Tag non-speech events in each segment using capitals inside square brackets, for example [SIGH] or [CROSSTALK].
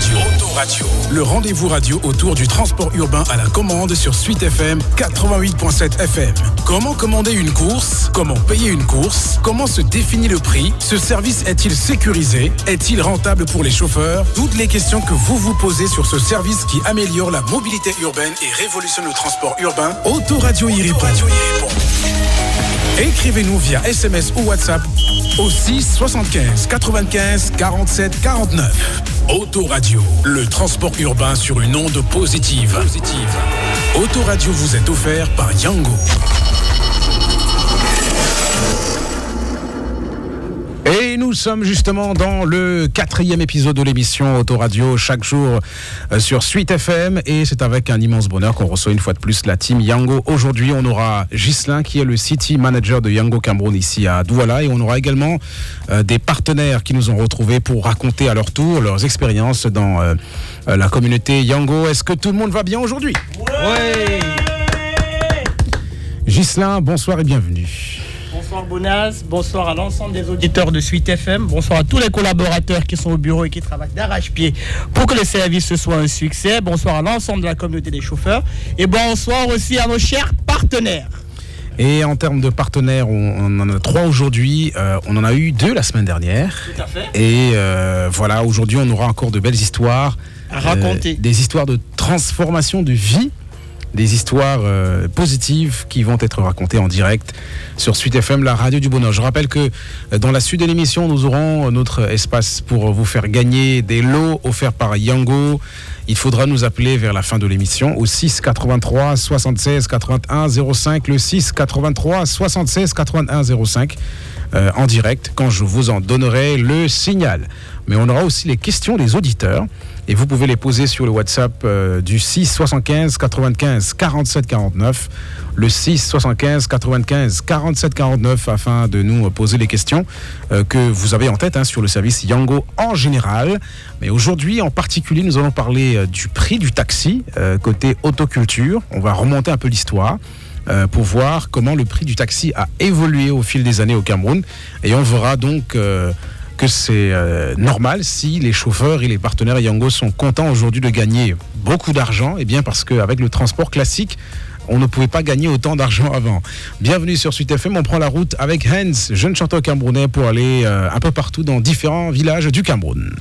Autoradio. Autoradio. Le rendez-vous radio autour du transport urbain à la commande sur Suite FM 88.7 FM. Comment commander une course? Comment payer une course? Comment se définit le prix? Ce service est-il sécurisé? Est-il rentable pour les chauffeurs? Toutes les questions que vous vous posez sur ce service qui améliore la mobilité urbaine et révolutionne le transport urbain, Autoradio y répond. Écrivez-nous via SMS ou WhatsApp au 6 75 95 47 49. Autoradio, le transport urbain sur une onde positive. positive. Autoradio vous est offert par Yango. Nous sommes justement dans le quatrième épisode de l'émission Autoradio chaque jour euh, sur Suite FM et c'est avec un immense bonheur qu'on reçoit une fois de plus la team Yango. Aujourd'hui, on aura Gislin qui est le City Manager de Yango Cameroun ici à Douala et on aura également euh, des partenaires qui nous ont retrouvés pour raconter à leur tour leurs expériences dans euh, la communauté Yango. Est-ce que tout le monde va bien aujourd'hui? Oui Gislin, bonsoir et bienvenue. Bonsoir Bounaz, bonsoir à l'ensemble des auditeurs de Suite FM, bonsoir à tous les collaborateurs qui sont au bureau et qui travaillent d'arrache-pied pour que le service soit un succès, bonsoir à l'ensemble de la communauté des chauffeurs et bonsoir aussi à nos chers partenaires. Et en termes de partenaires, on, en a trois aujourd'hui. Euh, on en a eu deux la semaine dernière. Tout à fait. Et euh, voilà, aujourd'hui, on aura encore de belles histoires. À raconter. Euh, des histoires de transformation de vie des histoires euh, positives qui vont être racontées en direct sur Suite FM, la radio du bonheur. Je rappelle que euh, dans la suite de l'émission, nous aurons notre espace pour vous faire gagner des lots offerts par Yango. Il faudra nous appeler vers la fin de l'émission au 6 83 76 81 05, le 6 83 76 81 05 en direct quand je vous en donnerai le signal. Mais on aura aussi les questions des auditeurs et vous pouvez les poser sur le WhatsApp euh, du 6 75 95 47 49. Le 6 75 95 47 49 afin de nous poser les questions euh, que vous avez en tête hein, sur le service Yango en général. Mais aujourd'hui en particulier, nous allons parler euh, du prix du taxi côté autoculture. On va remonter un peu l'histoire. pour voir comment le prix du taxi a évolué au fil des années au Cameroun. Et on verra donc que c'est euh, normal si les chauffeurs et les partenaires Yango sont contents aujourd'hui de gagner beaucoup d'argent, et eh bien parce qu'avec le transport classique, on ne pouvait pas gagner autant d'argent avant. Bienvenue sur Suite FM, on prend la route avec Hans, jeune chanteur camerounais, pour aller euh, un peu partout dans différents villages du Cameroun.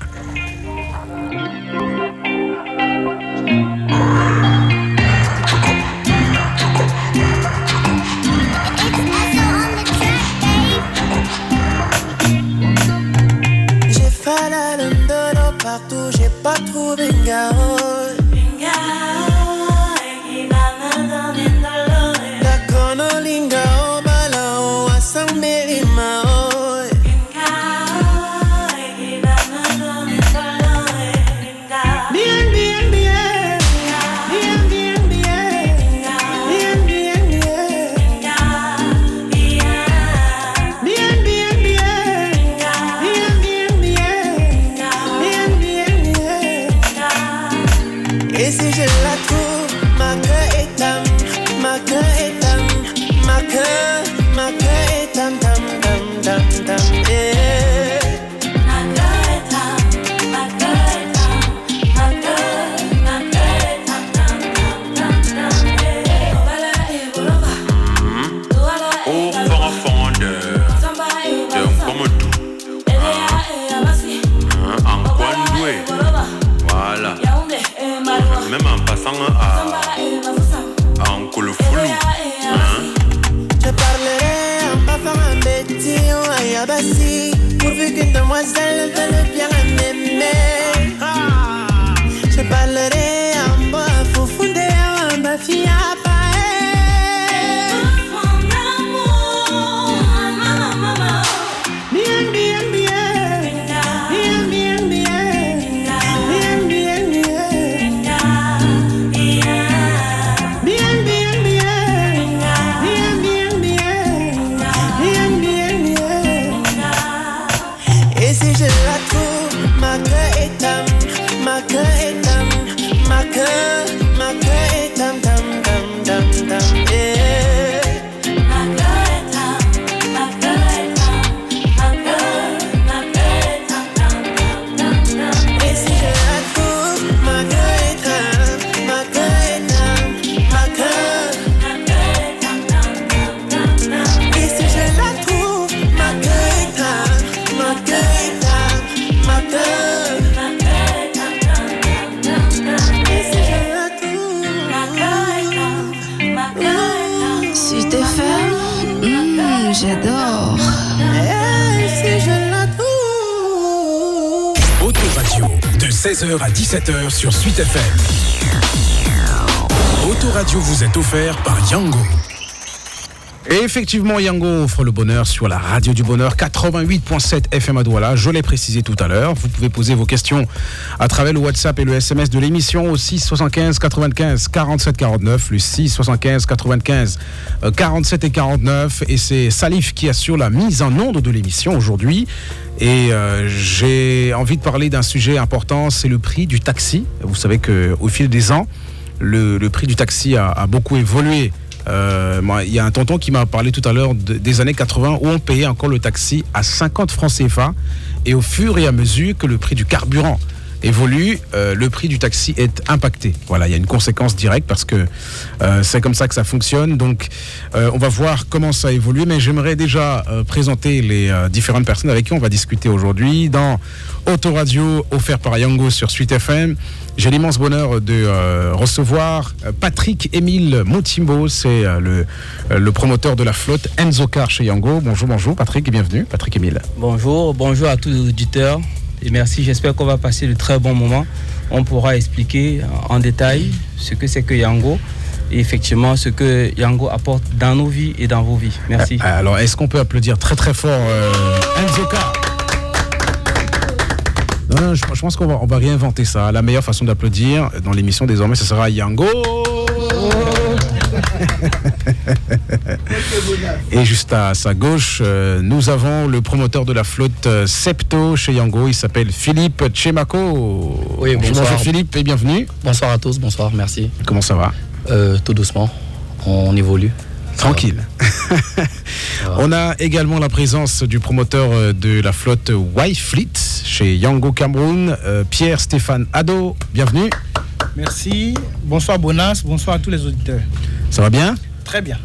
pas trop bengao Et si je la trouve Cause I love you. j'adore. Eh, si je la. Autoradio, de 16h à 17h sur Suite FM. Autoradio vous est offert par Yango. Effectivement, Yango offre le bonheur sur la radio du bonheur 88.7 FM à Douala. Je l'ai précisé tout à l'heure. Vous pouvez poser vos questions à travers le WhatsApp et le SMS de l'émission au 6 75 95 47 49. Le 6 75 95 47 et 49. Et c'est Salif qui assure la mise en onde de l'émission aujourd'hui. Et euh, j'ai envie de parler d'un sujet important, c'est le prix du taxi. Vous savez qu'au fil des ans, le, prix du taxi a beaucoup évolué euh, il y a un tonton qui m'a parlé tout à l'heure des années 80 où on payait encore le taxi à 50 francs CFA et au fur et à mesure que le prix du carburant évolue, euh, le prix du taxi est impacté. Voilà, il y a une conséquence directe parce que euh, c'est comme ça que ça fonctionne. Donc, on va voir comment ça évolue, mais j'aimerais déjà présenter les différentes personnes avec qui on va discuter aujourd'hui dans Autoradio offert par Yango sur Suite FM. J'ai l'immense bonheur de euh, recevoir euh, Patrick Émile Moutimbo, c'est euh, le, promoteur de la flotte Enzo Car chez Yango. Bonjour, bonjour Patrick et bienvenue. Patrick Émile. Bonjour, bonjour à tous les auditeurs et merci. J'espère qu'on va passer de très bons moments. On pourra expliquer en détail ce que c'est que Yango et effectivement ce que Yango apporte dans nos vies et dans vos vies. Merci. Alors, est-ce qu'on peut applaudir très très fort Car non, je, pense qu'on va, on va réinventer ça. La meilleure façon d'applaudir dans l'émission désormais, ce sera Yango. [LAUGHS] Et juste à sa gauche, euh, nous avons le promoteur de la flotte euh, Septo chez Yango. Il s'appelle Philippe Chemako. Oui, bonsoir. Bonjour Philippe et bienvenue. Bonsoir à tous, bonsoir, merci. Comment ça va? Euh, Tout doucement, on évolue. Tranquille. [LAUGHS] On a également la présence du promoteur de la flotte Y-Fleet chez Yango Cameroun, euh, Pierre Stéphane Ado. Bienvenue. Merci. Bonsoir Bonas, bonsoir à tous les auditeurs. Ça va bien? Très bien.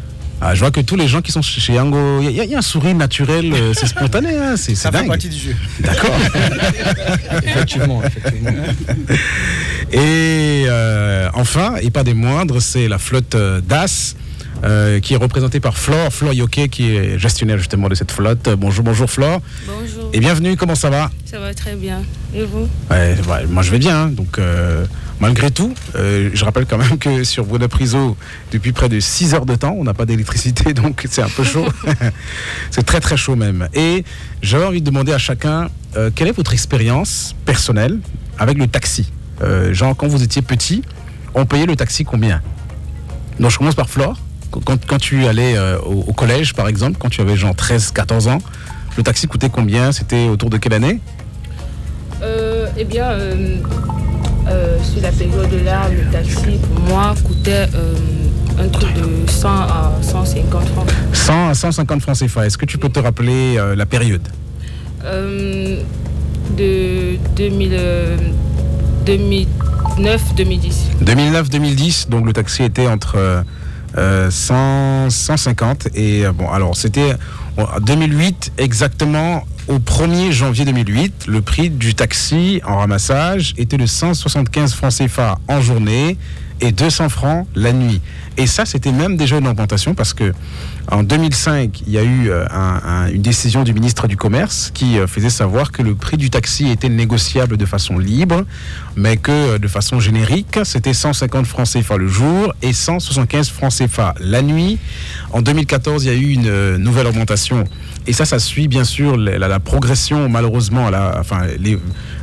Ah, je vois que tous les gens qui sont chez Yango, il y, a un sourire naturel, euh, c'est spontané, hein, c'est Ça fait partie du jeu. D'accord. [LAUGHS] effectivement, effectivement. Et enfin, et pas des moindres, c'est la flotte DAS euh, qui est représenté par Flore, Flore Yoke, qui est gestionnaire justement de cette flotte. Bonjour, bonjour Flore. Bonjour. Et bienvenue, comment ça va? Ça va très bien. Et vous? Moi je vais bien. Hein. Donc euh, malgré tout, euh, je rappelle quand même que sur Bruno Priso, depuis près de 6 heures de temps, on n'a pas d'électricité, [LAUGHS] donc c'est un peu chaud. [LAUGHS] c'est très très chaud même. Et j'avais envie de demander à chacun, quelle est votre expérience personnelle avec le taxi Genre quand vous étiez petit, on payait le taxi combien? Donc je commence par Flore quand, tu allais euh, au, collège, par exemple, quand tu avais genre 13, 14 ans, le taxi coûtait combien? C'était autour de quelle année? Euh, Eh bien, euh, sur la période-là, le taxi, pour moi, coûtait un truc de 100 à 150 francs. 100 à 150 francs CFA. Est-ce que tu peux te rappeler la période? De 2009-2010. 2009-2010, donc le taxi était entre 150. Euh, et euh, bon, alors c'était en 2008 exactement. Au 1er janvier 2008, le prix du taxi en ramassage était de 175 francs CFA en journée et 200 francs la nuit. Et ça, c'était même déjà une augmentation parce que en 2005, il y a eu euh, une décision du ministre du Commerce qui euh, faisait savoir que le prix du taxi était négociable de façon libre, mais que euh, de façon générique, c'était 150 francs CFA le jour et 175 francs CFA la nuit. En 2014, il y a eu une nouvelle augmentation. Et ça, ça suit bien sûr la, progression, malheureusement, la, enfin,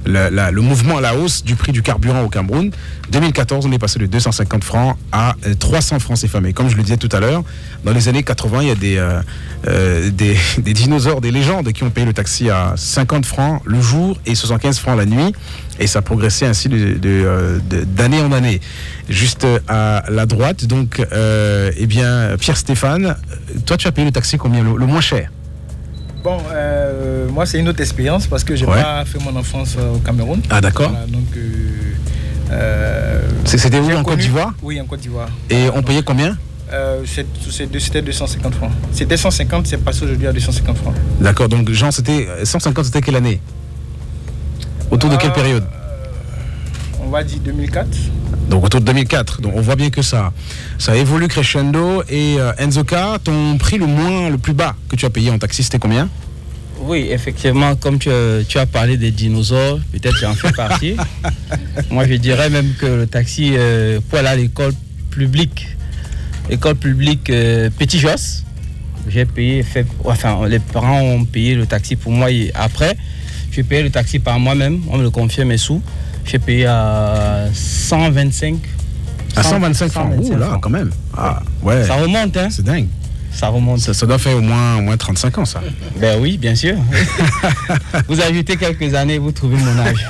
le mouvement à la hausse du prix du carburant au Cameroun. 2014, on est passé de 250 francs à 300 francs CFA. Mais comme je le disais tout à l'heure, dans les années 80, il y a des, euh, euh, [LAUGHS] des, dinosaures, des légendes qui ont payé le taxi à 50 francs le jour et 75 francs la nuit. Et ça progressait ainsi euh, d'année en année. Juste à la droite, donc, eh bien, Pierre Stéphane, toi, tu as payé le taxi combien? Le, moins cher? Bon, moi, c'est une autre expérience parce que j'ai n'ai pas fait mon enfance au Cameroun. Ah, d'accord. donc, c'était où en Côte d'Ivoire Oui, en Côte d'Ivoire. Et on payait combien euh, c'était 250 francs. C'était 150, c'est passé aujourd'hui à 250 francs. D'accord, donc Jean, c'était 150, c'était quelle année? Autour de quelle euh, période? On va dire 2004. Donc autour de 2004. Donc on voit bien que ça, ça évolue crescendo. Et euh, Enzoka, ton prix le moins, le plus bas que tu as payé en taxi, c'était combien? Oui, effectivement, comme tu, as parlé des dinosaures, peut-être j'en fais partie. [LAUGHS] Moi, je dirais même que le taxi, euh, pour aller à l'école publique, école publique euh, Petit Joss, j'ai payé, fait, enfin, les parents ont payé le taxi pour moi et après, j'ai payé le taxi par moi-même, on me le confie mes sous. J'ai payé à 125. À 125 francs, Ouh, là, quand même. Ah, ouais. Ça remonte, hein. C'est dingue. Ça remonte. Ça, doit faire au moins, au moins 35 ans, ça. Ben oui, bien sûr. [LAUGHS] vous ajoutez quelques années, vous trouvez mon âge.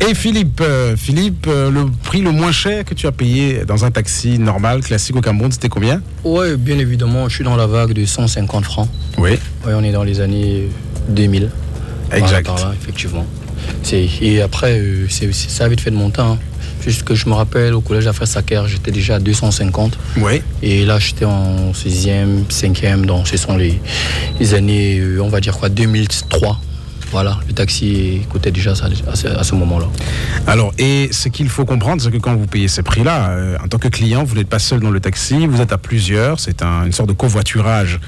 [LAUGHS] Et Philippe, euh, Philippe, euh, le prix le moins cher que tu as payé dans un taxi normal, classique au Cameroun, c'était combien? Oui, bien évidemment, je suis dans la vague de 150 francs. Oui. Oui, on est dans les années 2000. Exact. effectivement. Et après, euh, ça a vite fait de mon temps. Hein. Juste que je me rappelle, au collège d'affaires Saker, j'étais déjà à 250. Oui. Et là, j'étais en 6e, 5e, donc ce sont les, les années, on va dire quoi, 2003. Voilà, le taxi coûtait déjà ça à ce, moment-là. Alors, et ce qu'il faut comprendre, c'est que quand vous payez ces prix-là, euh, en tant que client, vous n'êtes pas seul dans le taxi, vous êtes à plusieurs. C'est une sorte de covoiturage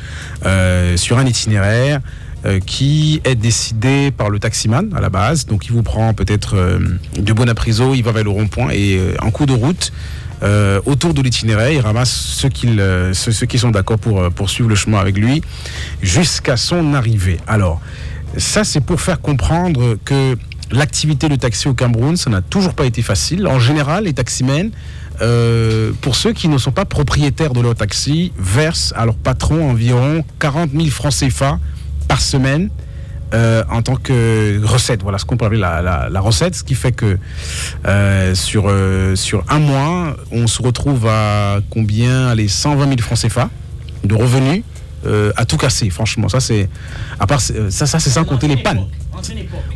euh, sur un itinéraire. Euh, qui est décidé par le taximan à la base. Donc il vous prend peut-être de Bonapriso, il va vers le rond-point et en coup de route, autour de l'itinéraire, il ramasse ceux, qui sont d'accord pour poursuivre le chemin avec lui jusqu'à son arrivée. Alors, ça, c'est pour faire comprendre que l'activité de taxi au Cameroun, ça n'a toujours pas été facile. En général, les taximens, euh, pour ceux qui ne sont pas propriétaires de leur taxi, versent à leur patron environ 40 000 francs CFA par semaine. Euh, en tant que recette, voilà ce qu'on peut appeler la, recette, ce qui fait que euh, sur, sur un mois, on se retrouve à combien? Les 120 000 francs CFA de revenus euh, à tout casser, franchement. Ça, c'est. Ça, ça sans compter les pannes.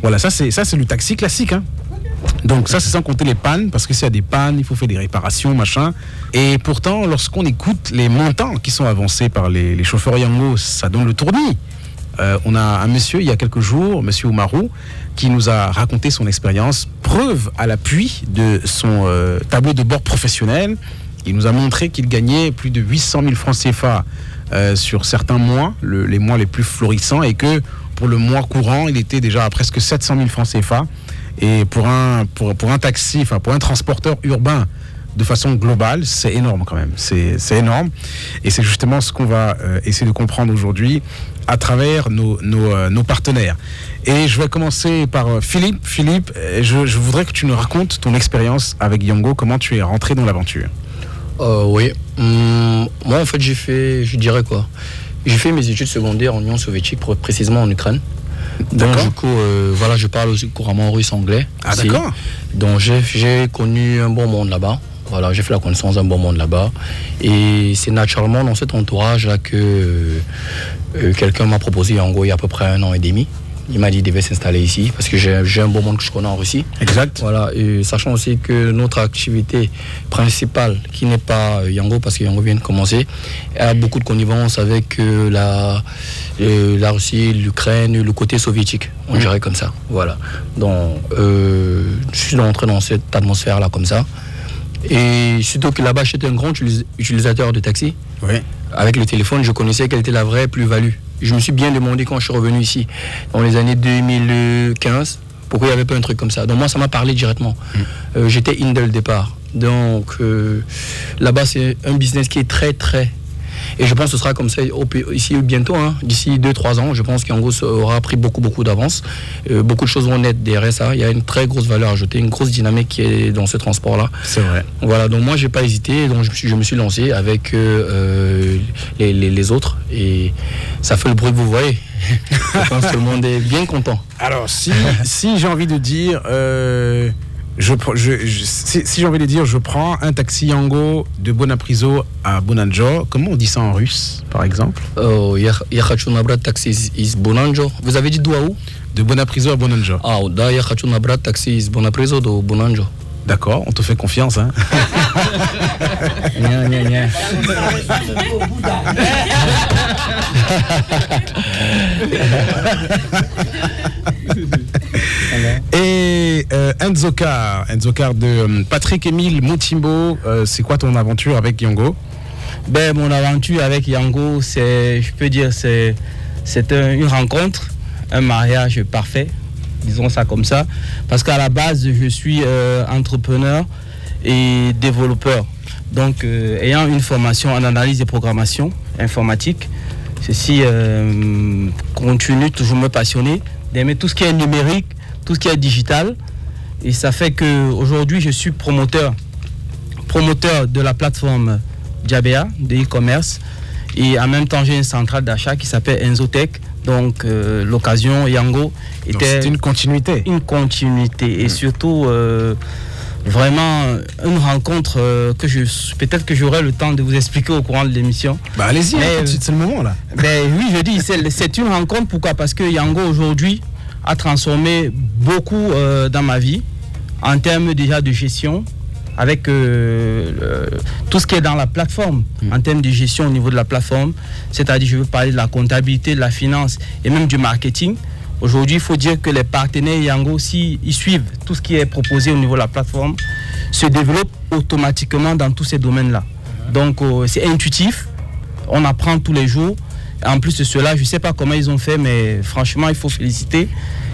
Voilà, ça, c'est, ça, le taxi classique. Hein. Donc ça, c'est sans compter les pannes, parce que s'il y a des pannes, il faut faire des réparations, machin. Et pourtant, lorsqu'on écoute les montants qui sont avancés par les, chauffeurs Yango, ça donne le tournis. Euh, on a un monsieur, il y a quelques jours, monsieur Oumarou, qui nous a raconté son expérience, preuve à l'appui de son euh, tableau de bord professionnel. Il nous a montré qu'il gagnait plus de 800 000 francs CFA euh, sur certains mois, les mois les plus florissants, et que pour le mois courant, il était déjà à presque 700 000 francs CFA. Et pour un, pour, un taxi, enfin pour un transporteur urbain, de façon globale, c'est énorme quand même. C'est énorme. Et c'est justement ce qu'on va essayer de comprendre aujourd'hui à travers nos, nos, euh, nos, partenaires. Et je vais commencer par Philippe. Philippe, je, je, voudrais que tu nous racontes ton expérience avec Yango, comment tu es rentré dans l'aventure? Euh, oui. Hum, moi, en fait, j'ai fait, je dirais quoi? J'ai fait mes études secondaires en Union soviétique, précisément en Ukraine. Donc, du coup, euh, voilà, je parle aussi couramment russe anglais. Ah, d'accord. Donc, j'ai connu un bon monde là-bas. Voilà, j'ai fait la connaissance d'un bon monde là-bas. Et c'est naturellement dans cet entourage-là que euh, quelqu'un m'a proposé en gros il y a à peu près un an et demi. Il m'a dit qu'il devait s'installer ici parce que j'ai un bon monde que je connais en Russie. Exact. Voilà, et sachant aussi que notre activité principale, qui n'est pas euh, Yango, parce que Yango vient de commencer, a beaucoup de connivence avec euh, la, euh, la Russie, l'Ukraine, le côté soviétique. On mm. dirait comme ça. Voilà. Donc, je suis entré dans cette atmosphère-là comme ça. Et surtout que là-bas, j'étais un grand utilisateur de taxi. Oui. Avec le téléphone, je connaissais quelle était la vraie plus-value je me suis bien demandé quand je suis revenu ici, dans les années 2015, pourquoi il n'y avait pas un truc comme ça. Donc moi, ça m'a parlé directement. Mm. Euh, j'étais in dès le départ. Donc euh, là-bas, c'est un business qui est très, très et je pense que ce sera comme ça ici bientôt, hein. d'ici 2-3 ans. Je pense qu'en gros, ça aura pris beaucoup, beaucoup d'avance. Euh, beaucoup de choses vont naître derrière ça. Il y a une très grosse valeur ajoutée, une grosse dynamique qui est dans ce transport-là. C'est vrai. Voilà, donc moi, j'ai pas hésité. Donc je me suis, je me suis lancé avec euh, les, les, autres. Et ça fait le bruit que vous voyez. [LAUGHS] je pense que le monde est bien content. Alors, si, si j'ai envie de dire. Euh si, j'ai envie de dire, je prends un taxi Yango de Bonapriso à Bonanjo. Comment on dit ça en russe, par exemple? Oh, taxi is Bonanjo. Vous avez dit d'où où De Bonapriso à Bonanjo. Ah, da Yachachunabra taxi is Bonapriso de Bonanjo. D'accord, on te fait confiance. Hein [LAUGHS] nya, nya, nya. [LAUGHS] Et euh, Enzokar, Enzokar de euh, Patrick Émile Moutimbo, euh, c'est quoi ton aventure avec Yongo ben, Mon aventure avec Yango, c'est, je peux dire, c'est, c'est une rencontre, un mariage parfait, disons ça comme ça. Parce qu'à la base, je suis euh, entrepreneur et développeur. Donc, ayant une formation en analyse et programmation informatique, ceci continue toujours me passionner, d'aimer tout ce qui est numérique, tout ce qui est digital. Et ça fait qu'aujourd'hui, je suis promoteur, promoteur de la plateforme Diabea de e-commerce. Et en même temps, j'ai une centrale d'achat qui s'appelle Enzotech. Donc, euh, l'occasion, Yango était. une continuité. Une continuité. Et mm. surtout, euh, vraiment, une rencontre euh, que je. Peut-être que j'aurai le temps de vous expliquer au courant de l'émission. Bah, allez-y, hein, c'est le moment là. Ben, oui, je dis, c'est une rencontre. Pourquoi? Parce que Yango, aujourd'hui, a transformé beaucoup dans ma vie en termes déjà de gestion, avec euh, tout ce qui est dans la plateforme mm. en termes de gestion au niveau de la plateforme. C'est-à-dire, je veux parler de la comptabilité, de la finance et même du marketing. Aujourd'hui, il faut dire que les partenaires Yango, s'ils ils suivent tout ce qui est proposé au niveau de la plateforme, se développent automatiquement dans tous ces domaines-là. Donc, euh, c'est intuitif. On apprend tous les jours. En plus de cela, je ne sais pas comment ils ont fait, mais franchement, il faut féliciter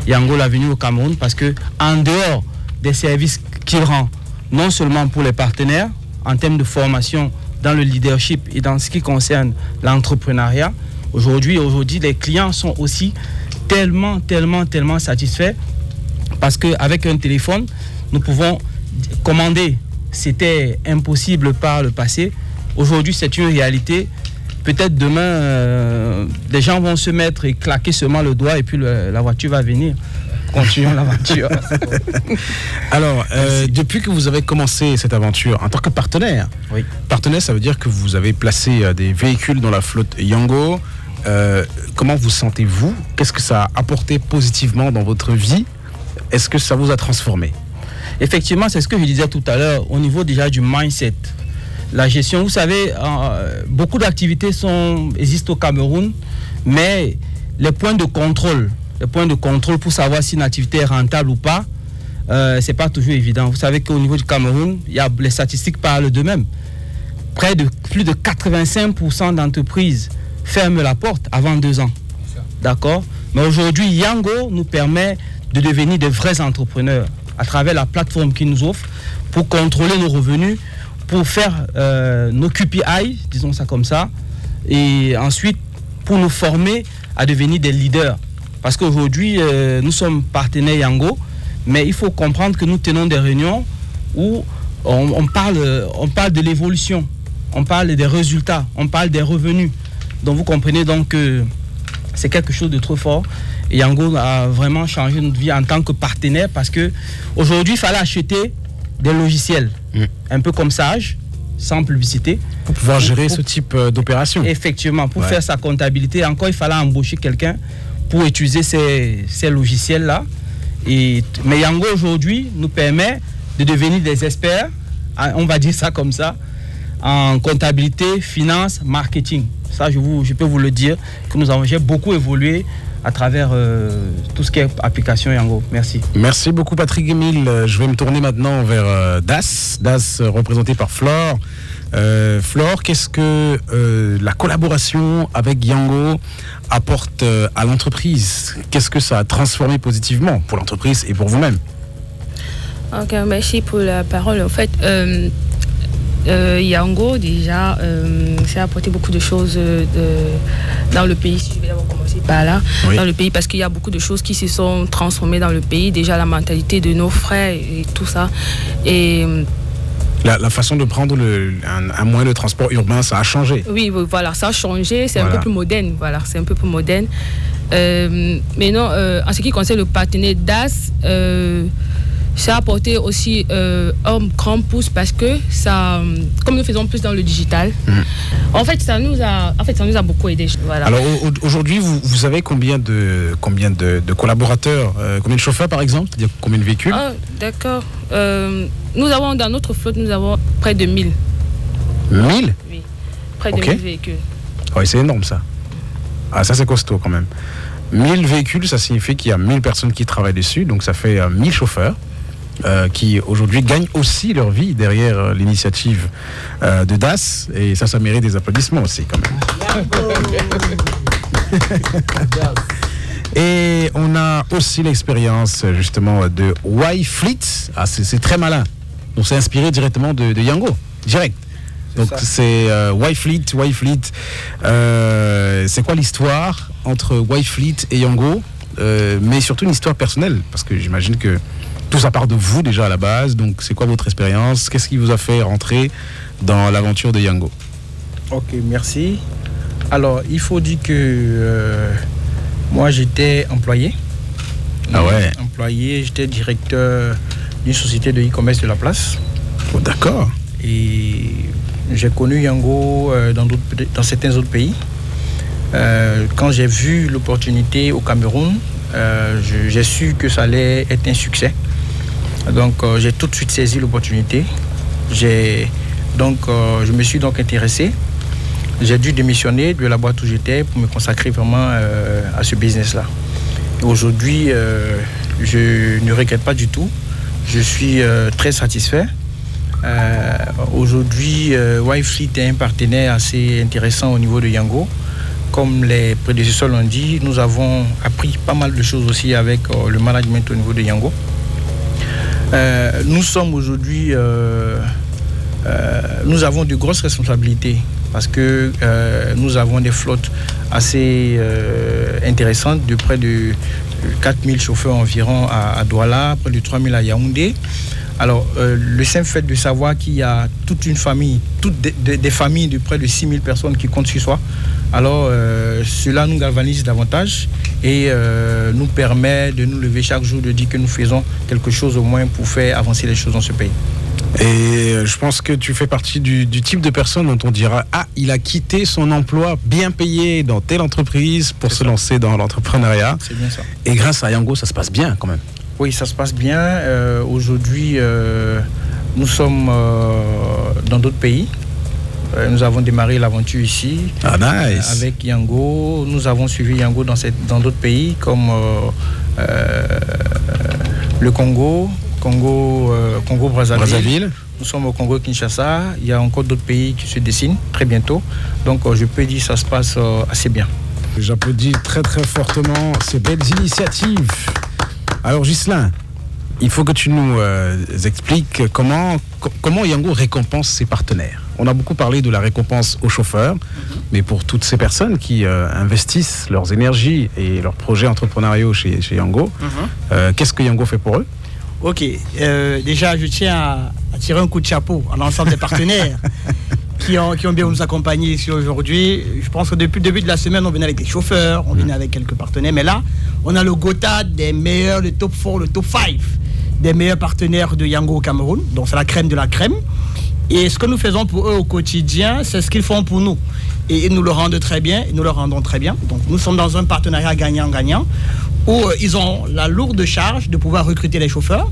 Yango l'avenue au Cameroun parce que en dehors des services qu'il rend, non seulement pour les partenaires en termes de formation dans le leadership et dans ce qui concerne l'entrepreneuriat. Aujourd'hui, aujourd'hui, les clients sont aussi tellement, tellement, tellement satisfaits parce qu'avec un téléphone, nous pouvons commander. C'était impossible par le passé. Aujourd'hui, c'est une réalité. Peut-être demain, euh, les gens vont se mettre et claquer seulement le doigt et puis la voiture va venir continuons l'aventure. [LAUGHS] Alors, euh, depuis que vous avez commencé cette aventure en tant que partenaire, oui. partenaire, ça veut dire que vous avez placé euh, des véhicules dans la flotte Yango. Euh, comment vous sentez-vous? Qu'est-ce que ça a apporté positivement dans votre vie? Est-ce que ça vous a transformé? Effectivement, c'est ce que je disais tout à l'heure au niveau déjà du mindset. La gestion, vous savez, beaucoup d'activités existent au Cameroun, mais les points de contrôle, le point de contrôle pour savoir si une activité est rentable ou pas, euh, ce n'est pas toujours évident. Vous savez qu'au niveau du Cameroun, y a, les statistiques parlent d'eux-mêmes. Près de plus de 85% d'entreprises ferment la porte avant deux ans. D'accord? Mais aujourd'hui, Yango nous permet de devenir de vrais entrepreneurs à travers la plateforme qu'il nous offre pour contrôler nos revenus, pour faire euh, nos QPI, disons ça comme ça, et ensuite pour nous former à devenir des leaders. Parce qu'aujourd'hui, euh, nous sommes partenaires Yango, mais il faut comprendre que nous tenons des réunions où on, parle, on parle de l'évolution, on parle des résultats, on parle des revenus. Donc vous comprenez donc que c'est quelque chose de trop fort. Yango a vraiment changé notre vie en tant que partenaire parce que aujourd'hui, il fallait acheter des logiciels, mm. un peu comme Sage, sans publicité. Pour pouvoir gérer ce type euh, d'opération. Effectivement, pour faire sa comptabilité, encore il fallait embaucher quelqu'un pour utiliser ces, logiciels-là. Et, mais Yango aujourd'hui nous permet de devenir des experts, on va dire ça comme ça, en comptabilité, finance, marketing. Ça, je, vous, je peux vous le dire, que nous avons, j'ai beaucoup évolué à travers euh, tout ce qui est application Yango. Merci. Merci beaucoup Patrick Emile. Je vais me tourner maintenant vers euh, DAS, DAS représenté par Flore. Euh, Flore, qu'est-ce que euh, la collaboration avec Yango apporte euh, à l'entreprise? Qu'est-ce que ça a transformé positivement pour l'entreprise et pour vous-même? Ok, merci pour la parole. En fait, Yango, déjà, ça a apporté beaucoup de choses dans le pays. Je vais d'abord commencer par là. Dans le pays, parce qu'il y a beaucoup de choses qui se sont transformées dans le pays. Déjà, la mentalité de nos frères et tout ça. Et la, façon de prendre le, un, moyen de transport urbain, ça a changé. Oui, voilà, ça a changé. C'est un peu plus moderne. Voilà, c'est un peu plus moderne. Euh, mais non, euh, en ce qui concerne le partenaire DAS, euh, ça a apporté aussi un grand pouce parce que ça, comme nous faisons plus dans le digital, mm. en fait, ça nous a, en fait, ça nous a beaucoup aidé. Voilà. Alors aujourd'hui, vous, vous, avez combien de, combien de, collaborateurs, combien de chauffeurs par exemple, combien de véhicules? Ah, D'accord. Nous avons dans notre flotte, nous avons près de 1000. 1000 Oui, près de 1000 véhicules. Oui, c'est énorme ça. Ah, ça c'est costaud quand même. 1000 véhicules, ça signifie qu'il y a 1000 personnes qui travaillent dessus, donc ça fait 1000 euh, chauffeurs. Euh, qui aujourd'hui gagnent aussi leur vie derrière euh, l'initiative de DAS. Et ça, ça mérite des applaudissements aussi quand même. Et on a aussi l'expérience justement de Y Fleet. Ah, c'est très malin. Donc c'est inspiré directement de, Yango, direct. Donc c'est euh, Y Fleet, Y Fleet. Euh, c'est quoi l'histoire entre Y Fleet et Yango? Euh, Mais surtout une histoire personnelle, parce que j'imagine que tout ça part de vous déjà à la base. Donc c'est quoi votre expérience? Qu'est-ce qui vous a fait rentrer dans l'aventure de Yango? Ok, merci. Alors il faut dire que moi, j'étais employé. Ah ouais? Employé, j'étais directeur d'une société de e-commerce de la place. Oh, D'accord. Et j'ai connu Yango euh, dans, dans certains autres pays. Euh, quand j'ai vu l'opportunité au Cameroun, euh, j'ai su que ça allait être un succès. Donc j'ai tout de suite saisi l'opportunité. donc je me suis donc intéressé j'ai dû démissionner de la boîte où j'étais pour me consacrer vraiment euh, à ce business-là. Aujourd'hui, euh, je ne regrette pas du tout. Je suis euh, très satisfait. Aujourd'hui, Wi-Fi est un partenaire assez intéressant au niveau de Yango. Comme les prédécesseurs l'ont dit, nous avons appris pas mal de choses aussi avec le management au niveau de Yango. Nous sommes aujourd'hui, nous avons de grosses responsabilités parce que euh, nous avons des flottes assez euh, intéressantes de près de 4000 chauffeurs environ à, Douala, près de 3000 à Yaoundé. Alors, euh, le simple fait de savoir qu'il y a toute une famille, toutes des, familles de près de 6000 personnes qui comptent sur soi, alors cela nous galvanise davantage et nous permet de nous lever chaque jour, de dire que nous faisons quelque chose au moins pour faire avancer les choses dans ce pays. Et euh, je pense que tu fais partie du, type de personne dont on dira Ah, il a quitté son emploi bien payé dans telle entreprise pour se lancer dans l'entrepreneuriat. C'est bien ça. Et grâce à Yango, ça se passe bien quand même. Oui, ça se passe bien. Euh, aujourd'hui, euh, nous sommes dans d'autres pays. Nous avons démarré l'aventure ici. Ah, nice. avec Yango. Nous avons suivi Yango dans d'autres dans pays comme le Congo, Congo, euh, Congo Brazzaville. Nous sommes au Congo Kinshasa. Il y a encore d'autres pays qui se dessinent très bientôt. Donc euh, je peux dire que ça se passe euh, assez bien. J'applaudis très très fortement ces belles initiatives. Alors Gislain, il faut que tu nous expliques comment, comment Yango récompense ses partenaires. On a beaucoup parlé de la récompense aux chauffeurs, mais pour toutes ces personnes qui investissent leurs énergies et leurs projets entrepreneuriaux chez, chez Yango, mhm. qu'est-ce que Yango fait pour eux? Ok, euh, déjà je tiens à, tirer un coup de chapeau à l'ensemble des partenaires [LAUGHS] qui, ont, qui ont bien nous accompagner ici aujourd'hui. Je pense que depuis le début de la semaine, on venait avec des chauffeurs, on venait avec quelques partenaires, mais là, on a le Gotha des meilleurs, le top 4, le top 5 des meilleurs partenaires de Yango au Cameroun. Donc c'est la crème de la crème. Et ce que nous faisons pour eux au quotidien, c'est ce qu'ils font pour nous. Et ils nous le rendent très bien, nous le rendons très bien. Donc nous sommes dans un partenariat gagnant-gagnant où euh, ils ont la lourde charge de pouvoir recruter les chauffeurs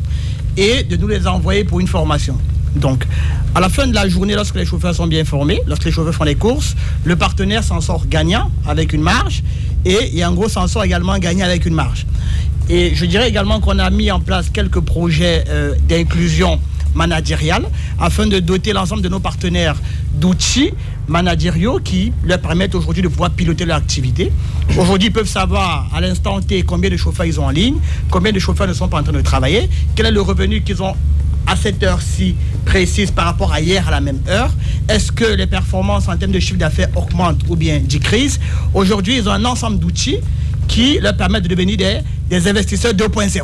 et de nous les envoyer pour une formation. Donc, à la fin de la journée, lorsque les chauffeurs sont bien formés, lorsque les chauffeurs font les courses, le partenaire s'en sort gagnant avec une marge et gros s'en sort également gagnant avec une marge. Et je dirais également qu'on a mis en place quelques projets euh, d'inclusion managériale afin de doter l'ensemble de nos partenaires d'outils managériaux qui leur permettent aujourd'hui de pouvoir piloter leur activité. Aujourd'hui, ils peuvent savoir à l'instant T combien de chauffeurs ils ont en ligne, combien de chauffeurs ne sont pas en train de travailler, quel est le revenu qu'ils ont à cette heure-ci précise par rapport à hier à la même heure Est-ce que les performances en termes de chiffre d'affaires augmentent ou bien décrisent? Aujourd'hui, ils ont un ensemble d'outils qui leur permettent de devenir des, des investisseurs 2.0.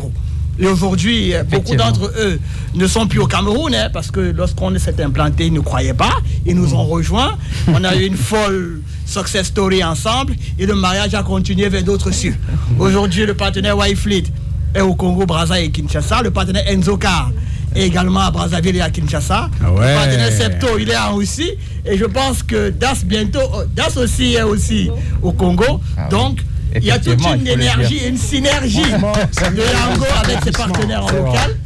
Et aujourd'hui, beaucoup d'entre eux ne sont plus au Cameroun, hein, parce que lorsqu'on s'est implanté, ils ne croyaient pas. Ils nous ont rejoints. On a eu une folle success story ensemble. Et le mariage a continué vers d'autres cieux. Aujourd'hui, le partenaire Fleet est au Congo, Brazza et Kinshasa. Le partenaire Enzo Car est également à Brazzaville et à Kinshasa. Ah le partenaire Septo, il est en Russie. Et je pense que Das bientôt, oh, Das aussi est aussi au Congo. Ah Donc, il y a toute une énergie, une synergie de Yango avec ses partenaires en local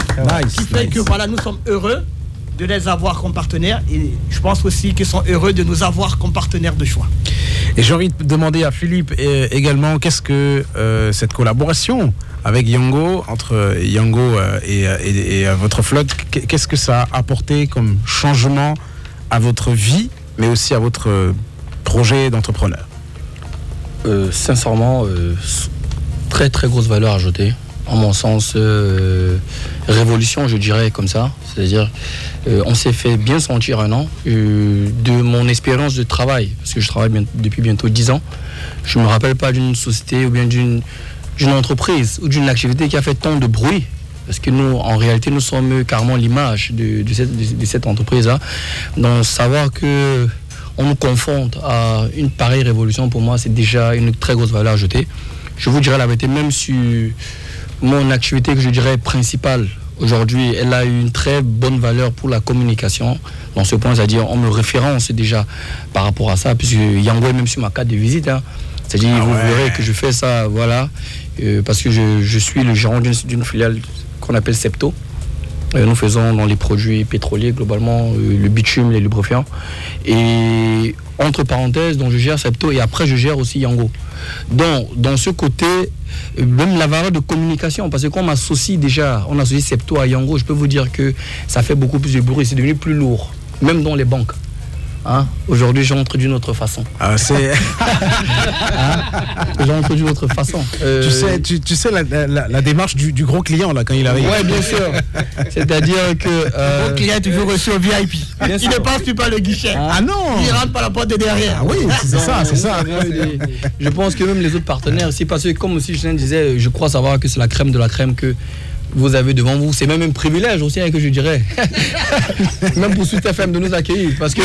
qui fait que voilà, nous sommes heureux de les avoir comme partenaires et je pense aussi qu'ils sont heureux de nous avoir comme partenaires de choix. Et j'ai envie de demander à Philippe également, qu'est-ce que cette collaboration avec Yango, entre Yango et, et votre flotte, qu'est-ce que ça a apporté comme changement à votre vie, mais aussi à votre projet d'entrepreneur? Euh, sincèrement, euh, très très grosse valeur ajoutée. En mon sens, euh, révolution, je dirais comme ça. C'est-à-dire, on s'est fait bien sentir un an de mon expérience de travail, parce que je travaille depuis bientôt 10 ans. Je ne me rappelle pas d'une société ou bien d'une entreprise ou d'une activité qui a fait tant de bruit parce que nous, en réalité, nous sommes carrément l'image de, cette, de, cette, entreprise-là. Donc, savoir que on nous confronte à une pareille révolution, pour moi, c'est déjà une très grosse valeur ajoutée. Je vous dirais la vérité, même si mon activité que je dirais principale aujourd'hui, elle a une très bonne valeur pour la communication. Dans ce point, c'est-à-dire, on me référence déjà par rapport à ça, puisque Yango est même sur ma carte de visite. Hein. C'est-à-dire, ah vous verrez que je fais ça, voilà, euh, parce que je, je suis le gérant d'une filiale qu'on appelle Septo. Euh, nous faisons dans les produits pétroliers globalement euh, le bitume, les lubrifiants. Et entre parenthèses, donc je gère Septo et après je gère aussi Yango. Donc dans ce côté, euh, même la valeur de communication, parce que quand on associe déjà, on associe Septo à Yango, je peux vous dire que ça fait beaucoup plus de bruit, c'est devenu plus lourd, même dans les banques. Hein? Aujourd'hui, j'entre d'une autre façon. Ah, c'est. [LAUGHS] hein? J'entre d'une autre façon. Euh... Tu sais, tu, tu sais la, la, la, démarche du, du, gros client là quand il arrive. Oui, bien sûr. C'est-à-dire que. Euh... Le gros client est toujours reçu au VIP. Bien il ne passe plus par le guichet. Ah, ah non Il rentre par la porte de derrière. Ah oui, c'est ça, c'est ça. Je pense que même les autres partenaires, aussi, parce que comme aussi je disais, je crois savoir que c'est la crème de la crème que vous avez devant vous. C'est même un privilège aussi, hein, que je dirais. [LAUGHS] même pour Suite FM de nous accueillir. Parce que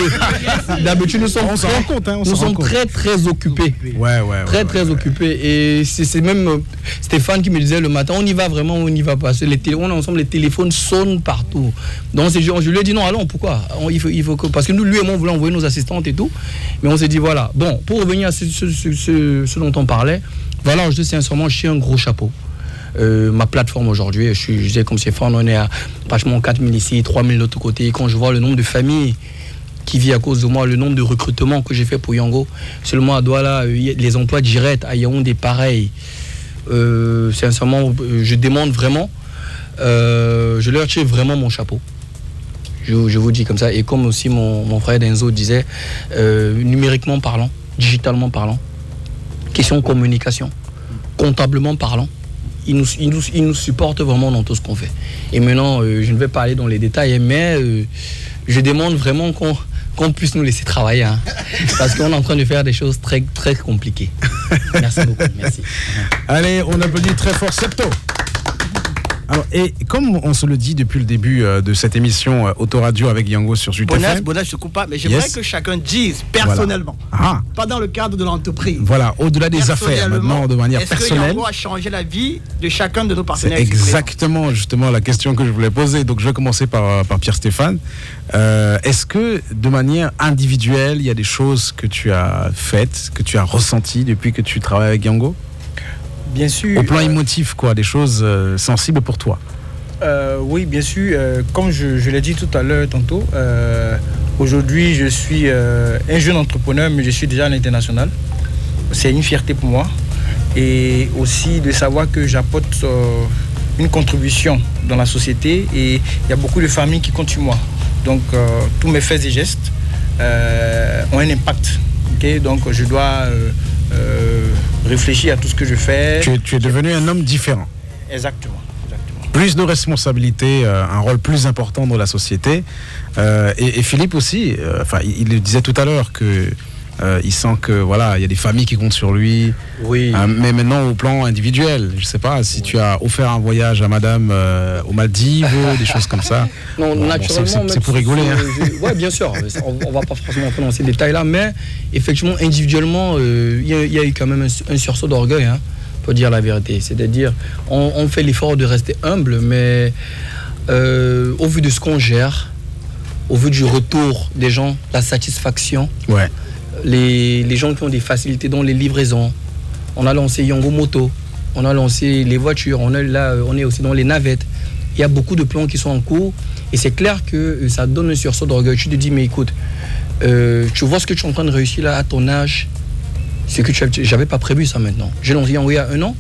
d'habitude, nous sommes, très, compte, hein, nous sommes très, très occupés. Ouais, ouais, très, très occupés. Et c'est même euh, Stéphane qui me disait le matin, on y va vraiment, on y va pas. Les on est ensemble, les téléphones sonnent partout. Donc, je lui ai dit non, allons, pourquoi? Il faut, il faut que, Parce que nous, lui et moi, on voulait envoyer nos assistantes et tout. Mais on s'est dit, voilà. Bon, pour revenir à ce, ce, dont on parlait, voilà, je dis sincèrement, je suis un gros chapeau. Euh, ma plateforme aujourd'hui. Je disais comme c'est fort, on est à pratiquement 4000 ici, 3000 de l'autre côté. Quand je vois le nombre de familles qui vivent à cause de moi, le nombre de recrutements que j'ai fait pour Yango, seulement à Douala, euh, les emplois directs à Yaoundé, pareil. Euh, sincèrement, je demande vraiment, je leur tire vraiment mon chapeau. Je, vous dis comme ça. Et comme aussi mon, mon frère Denzo disait, numériquement parlant, digitalement parlant, question communication, comptablement parlant, il nous, il, nous, supporte vraiment dans tout ce qu'on fait. Et maintenant, euh, je ne vais pas aller dans les détails, mais euh, je demande vraiment qu'on puisse nous laisser travailler. Hein. [LAUGHS] parce qu'on est en train de faire des choses très, très compliquées. Merci beaucoup. Merci. Allez, on applaudit très fort Septo et comme on se le dit depuis le début euh, de cette émission euh, Autoradio avec Yango sur Suite Bonas, Bonas, je ne coupe pas, mais j'aimerais que chacun dise personnellement, ah. pas dans le cadre de l'entreprise. Voilà, au-delà des affaires, maintenant de manière est personnelle. Est-ce que Yango a changé la vie de chacun de nos partenaires Exactement, justement, la question que je voulais poser. Donc, je vais commencer par, euh, par Pierre-Stéphane. est-ce que de manière individuelle, il y a des choses que tu as faites, que tu as ressenties depuis que tu travailles avec Yango? Bien sûr. Au plan émotif, quoi, des choses euh, sensibles pour toi euh, Oui, bien sûr. Euh, comme je, l'ai dit tout à l'heure, tantôt, aujourd'hui, je suis un jeune entrepreneur, mais je suis déjà à l'international. C'est une fierté pour moi. Et aussi de savoir que j'apporte une contribution dans la société et il y a beaucoup de familles qui comptent sur moi. Donc, tous mes faits et gestes ont un impact. Donc, je dois réfléchir à tout ce que je fais. Tu es, devenu un homme différent. Exactement. Plus de responsabilités, euh, un rôle plus important dans la société. Euh, et, Philippe aussi, euh, enfin, il, le disait tout à l'heure que euh, il sent que voilà, il y a des familles qui comptent sur lui. Oui. Euh, mais maintenant au plan individuel, je sais pas si tu as offert un voyage à Madame euh, aux Maldives, des choses comme ça. [LAUGHS] Non, naturellement, c'est pour rigoler. Hein. Oui, bien sûr. on, va pas forcément entrer dans ces détails-là, mais effectivement, individuellement, il y, a eu quand même un, sursaut d'orgueil. Hein, pour dire la vérité. C'est-à-dire, on, on, fait l'effort de rester humble, mais au vu de ce qu'on gère, au vu du retour des gens, la satisfaction. Ouais les, gens qui ont des facilités dans les livraisons. On a lancé Yango Moto, on a lancé les voitures, on, est là, on est aussi dans les navettes. Il y a beaucoup de plans qui sont en cours et c'est clair que euh, ça donne un sursaut d'orgueil. Tu te dis, mais écoute, euh, tu vois ce que tu es en train de réussir là à ton âge, Ce que j'avais pas prévu ça maintenant. Je l'ai envoyé à un an,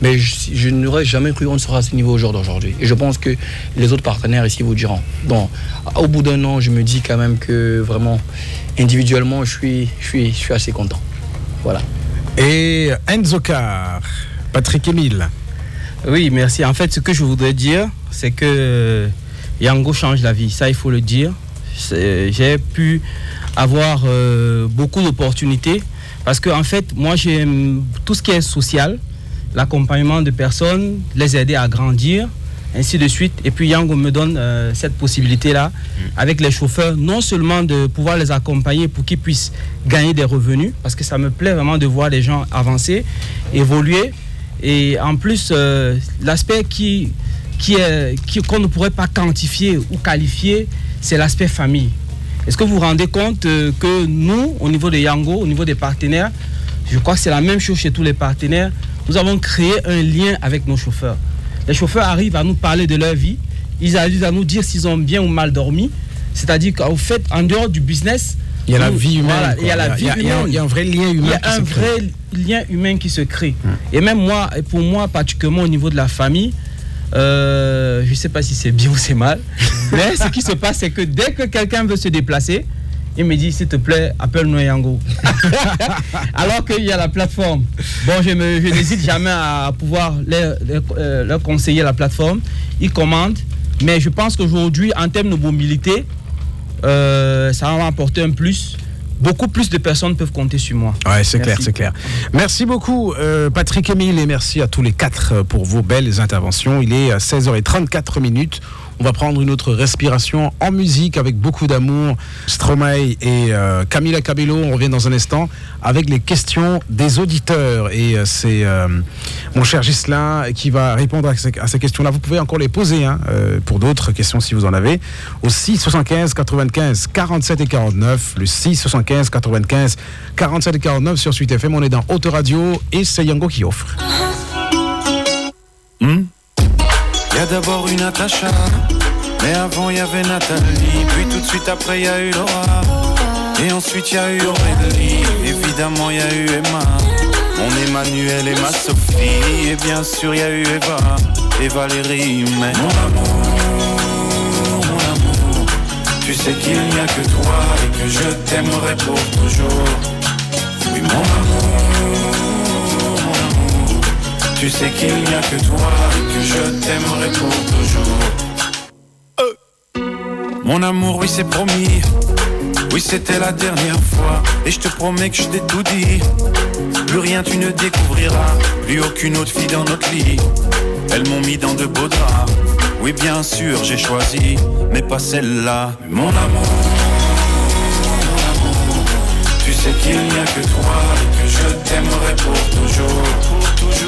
mais je, n'aurais jamais cru qu'on sera à ce niveau au jour d'aujourd'hui. Et je pense que les autres partenaires ici vous diront. Bon, au bout d'un an, je me dis quand même que vraiment, individuellement, je suis, je suis, je suis assez content. Voilà. Et Enzo Car, Patrick Emile. Oui, merci. En fait, ce que je voudrais dire, c'est que Yango change la vie. Ça, il faut le dire. J'ai pu avoir euh, beaucoup d'opportunités parce que, en fait, moi, j'aime tout ce qui est social l'accompagnement de personnes, les aider à grandir, ainsi de suite. Et puis Yango me donne euh, cette possibilité-là mm. avec les chauffeurs, non seulement de pouvoir les accompagner pour qu'ils puissent gagner des revenus, parce que ça me plaît vraiment de voir les gens avancer, évoluer. Et en plus, euh, l'aspect qui, qui est, qui, qu'on ne pourrait pas quantifier ou qualifier, c'est l'aspect famille. Est-ce que vous vous rendez compte euh, que nous, au niveau de Yango, au niveau des partenaires, je crois que c'est la même chose chez tous les partenaires, nous avons créé un lien avec nos chauffeurs. Les chauffeurs arrivent à nous parler de leur vie, ils arrivent à nous dire s'ils ont bien ou mal dormi. C'est-à-dire qu'au fait, en dehors du business, il y a la vie humaine. il y a la vie humaine. Il y a un vrai lien humain. Il y a un vrai lien humain qui se crée. Hum. Et même moi, pour moi, particulièrement au niveau de la famille, euh, je ne sais pas si c'est bien ou c'est mal, [LAUGHS] mais ce qui se passe, c'est que dès que quelqu'un veut se déplacer, il me dit, s'il te plaît, appelle-nous Yango. [LAUGHS] Alors qu'il y a la plateforme. Bon, je, n'hésite jamais à pouvoir euh, leur, conseiller la plateforme. Ils commandent. Mais je pense qu'aujourd'hui, en termes de mobilité, euh, ça va apporter un plus beaucoup plus de personnes peuvent compter sur moi. Ouais, c'est clair, c'est clair. Merci beaucoup, euh, Patrick Emile, et merci à tous les quatre pour vos belles interventions. Il est à 16h34 minutes. On va prendre une autre respiration en musique avec beaucoup d'amour. Stromae et euh, Camila Cabello, on revient dans un instant avec les questions des auditeurs. Et euh, c'est euh, mon cher Gislain qui va répondre à ces, questions-là. Vous pouvez encore les poser hein, pour d'autres questions si vous en avez. Au 6 75 95 47 et 49. Le 6 75 95 47 et 49 sur Suite FM. On est dans Haute Radio et c'est Yango qui offre. Hmm? Y a d'abord une Natacha, mais avant y avait Nathalie, puis tout de suite après y a eu Laura, et ensuite y a eu Aurélie, évidemment y a eu Emma, mon Emmanuel et ma Sophie, et bien sûr y a eu Eva et Valérie, mais mon amour, mon amour, tu sais qu'il n'y a que toi et que je t'aimerai pour toujours, oui mon amour. Tu sais qu'il n'y a que toi et que je t'aimerai pour toujours. Euh. Mon amour, oui, c'est promis. Oui, c'était la dernière fois. Et je te promets que je t'ai tout dit. Plus rien tu ne découvriras. Plus aucune autre fille dans notre lit. Elles m'ont mis dans de beaux draps. Oui, bien sûr, j'ai choisi. Mais pas celle-là. Mon amour. Tu sais qu'il n'y a que toi et que je t'aimerai pour toujours,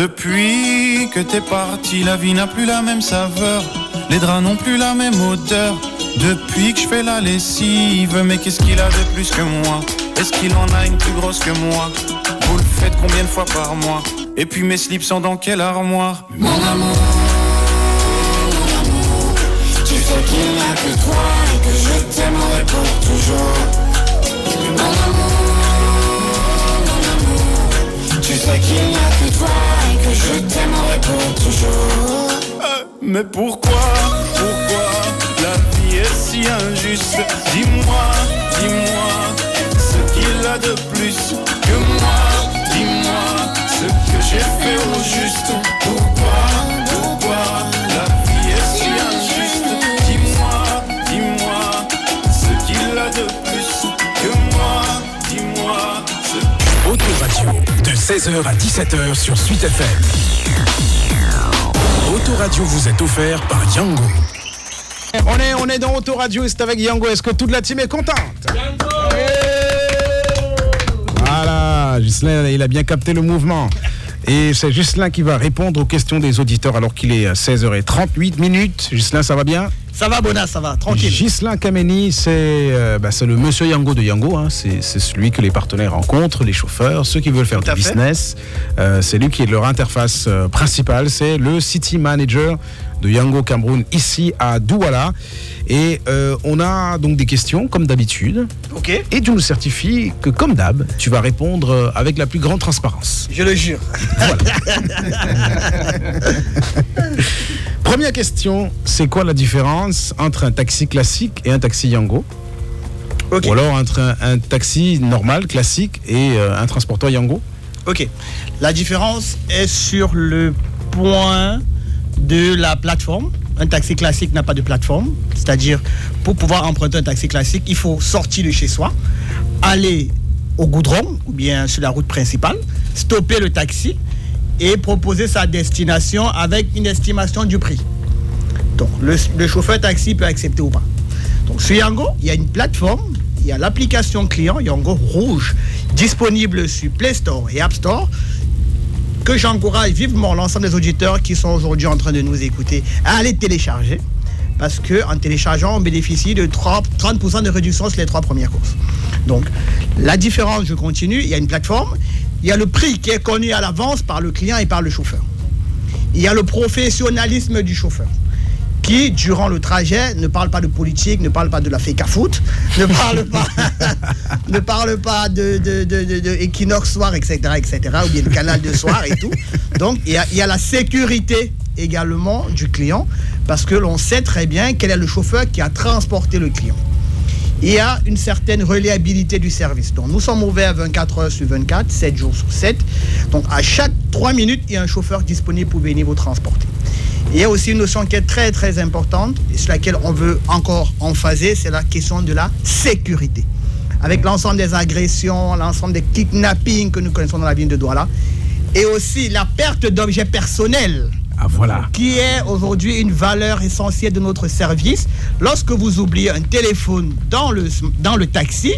Depuis que t'es parti, la vie n'a plus la même saveur. Les draps n'ont plus la même odeur. Depuis que je fais la lessive, mais qu'est-ce qu'il a de plus que moi? Est-ce qu'il en a une plus grosse que moi? Vous le faites combien de fois par mois? Et puis mes slips sont dans quelle armoire? Mon amour, mon amour, tu sais qu'il n'y a que toi et que je t'aimerai pour toujours. Mon amour, mon amour, tu sais qu'il toujours. Euh, mais pourquoi, pourquoi la vie est si injuste? Dis-moi, dis-moi ce qu'il a de plus que moi. Dis-moi j'ai fait au juste Pourquoi, pourquoi la vie est si injuste? Dis-moi, dis-moi ce qu'il a de plus que moi Dis-moi ce Autoradio, de 16h à 17h sur Suite FM. Autoradio vous est offert par Yango. On est, on est dans Autoradio c'est avec Yango. Est-ce que toute la team est contente? Voilà, Gislain, il a bien capté le mouvement. Et c'est Gislain qui va répondre aux questions des auditeurs alors qu'il est à 16h38 minutes. Gislain, ça va bien? Ça va, Bonas, ça va, tranquille. Gislain Kameni, c'est euh, bah, c'est le monsieur Yango de Yango. hein. C'est celui que les partenaires rencontrent, les chauffeurs, ceux qui veulent faire du business. Euh, c'est lui qui est leur interface euh, principale. C'est le city manager de Yango Cameroun ici à Douala. Et euh, on a donc des questions, comme d'habitude. Ok, Et tu nous certifies que, comme d'hab, tu vas répondre avec la plus grande transparence. je le jure. [LAUGHS] Première question, c'est quoi la différence entre un taxi classique et un taxi Yango Ou alors entre un, un taxi normal, classique, et euh, un transporteur Yango ok. La différence est sur le point de la plateforme. Un taxi classique n'a pas de plateforme. C'est-à-dire, pour pouvoir emprunter un taxi classique, il faut sortir de chez soi, aller au goudron ou bien sur la route principale, stopper le taxi et proposer sa destination avec une estimation du prix. Donc, le, chauffeur taxi peut accepter ou pas. Donc, sur Yango, il y a une plateforme, il y a l'application client Yango Rouge, disponible sur Play Store et App Store, que j'encourage vivement l'ensemble des auditeurs qui sont aujourd'hui en train de nous écouter à aller télécharger. Parce qu'en téléchargeant, on bénéficie de 3 30% de réduction sur les trois premières courses. Donc, la différence, je continue, il y a une plateforme, il y a le prix qui est connu à l'avance par le client et par le chauffeur. Il y a le professionnalisme du chauffeur qui, durant le trajet, ne parle pas de politique, ne parle pas de la fake à foot, ne parle pas, [LAUGHS] ne de, de, soir, etc., etc., ou bien le canal de soir et tout. Donc, il y a, il y a la sécurité également du client, parce que l'on sait très bien quel est le chauffeur qui a transporté le client. Il y a une certaine reliabilité du service. Donc, nous sommes ouverts 24 heures sur 24, 7 jours sur 7. Donc, à chaque 3 minutes, il y a un chauffeur disponible pour venir vous transporter. Il y a aussi une notion qui est très très importante et sur laquelle on veut encore emphaser, c'est la question de la sécurité. Avec l'ensemble des agressions, l'ensemble des kidnappings que nous connaissons dans la ville de Douala, et aussi la perte d'objets personnels Ah voilà. qui est aujourd'hui une valeur essentielle de notre service. Lorsque vous oubliez un téléphone dans le, dans le taxi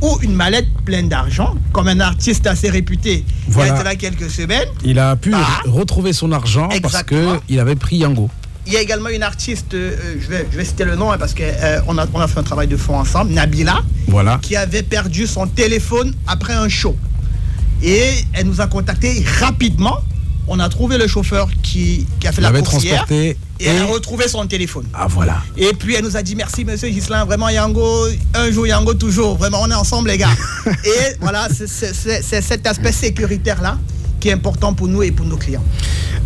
ou une mallette pleine d'argent, comme un artiste assez réputé, Voilà. il a de là quelques semaines, Il a pu Ah. retrouver son argent parce qu'il avait pris Yango. Il y a également une artiste, euh, je, vais, je vais citer le nom hein, parce qu'on a, on a fait un travail de fond ensemble, Nabila, Voilà. qui avait perdu son téléphone après un show. Et elle nous a contacté rapidement. On a trouvé le chauffeur qui, qui a fait la course hier, et et... elle a retrouvé son téléphone. Ah voilà. Et puis elle nous a dit merci monsieur Gislain, vraiment Yango, un jour Yango toujours, vraiment on est ensemble les gars. [LAUGHS] et voilà, c'est- cet aspect sécuritaire là qui est important pour nous et pour nos clients.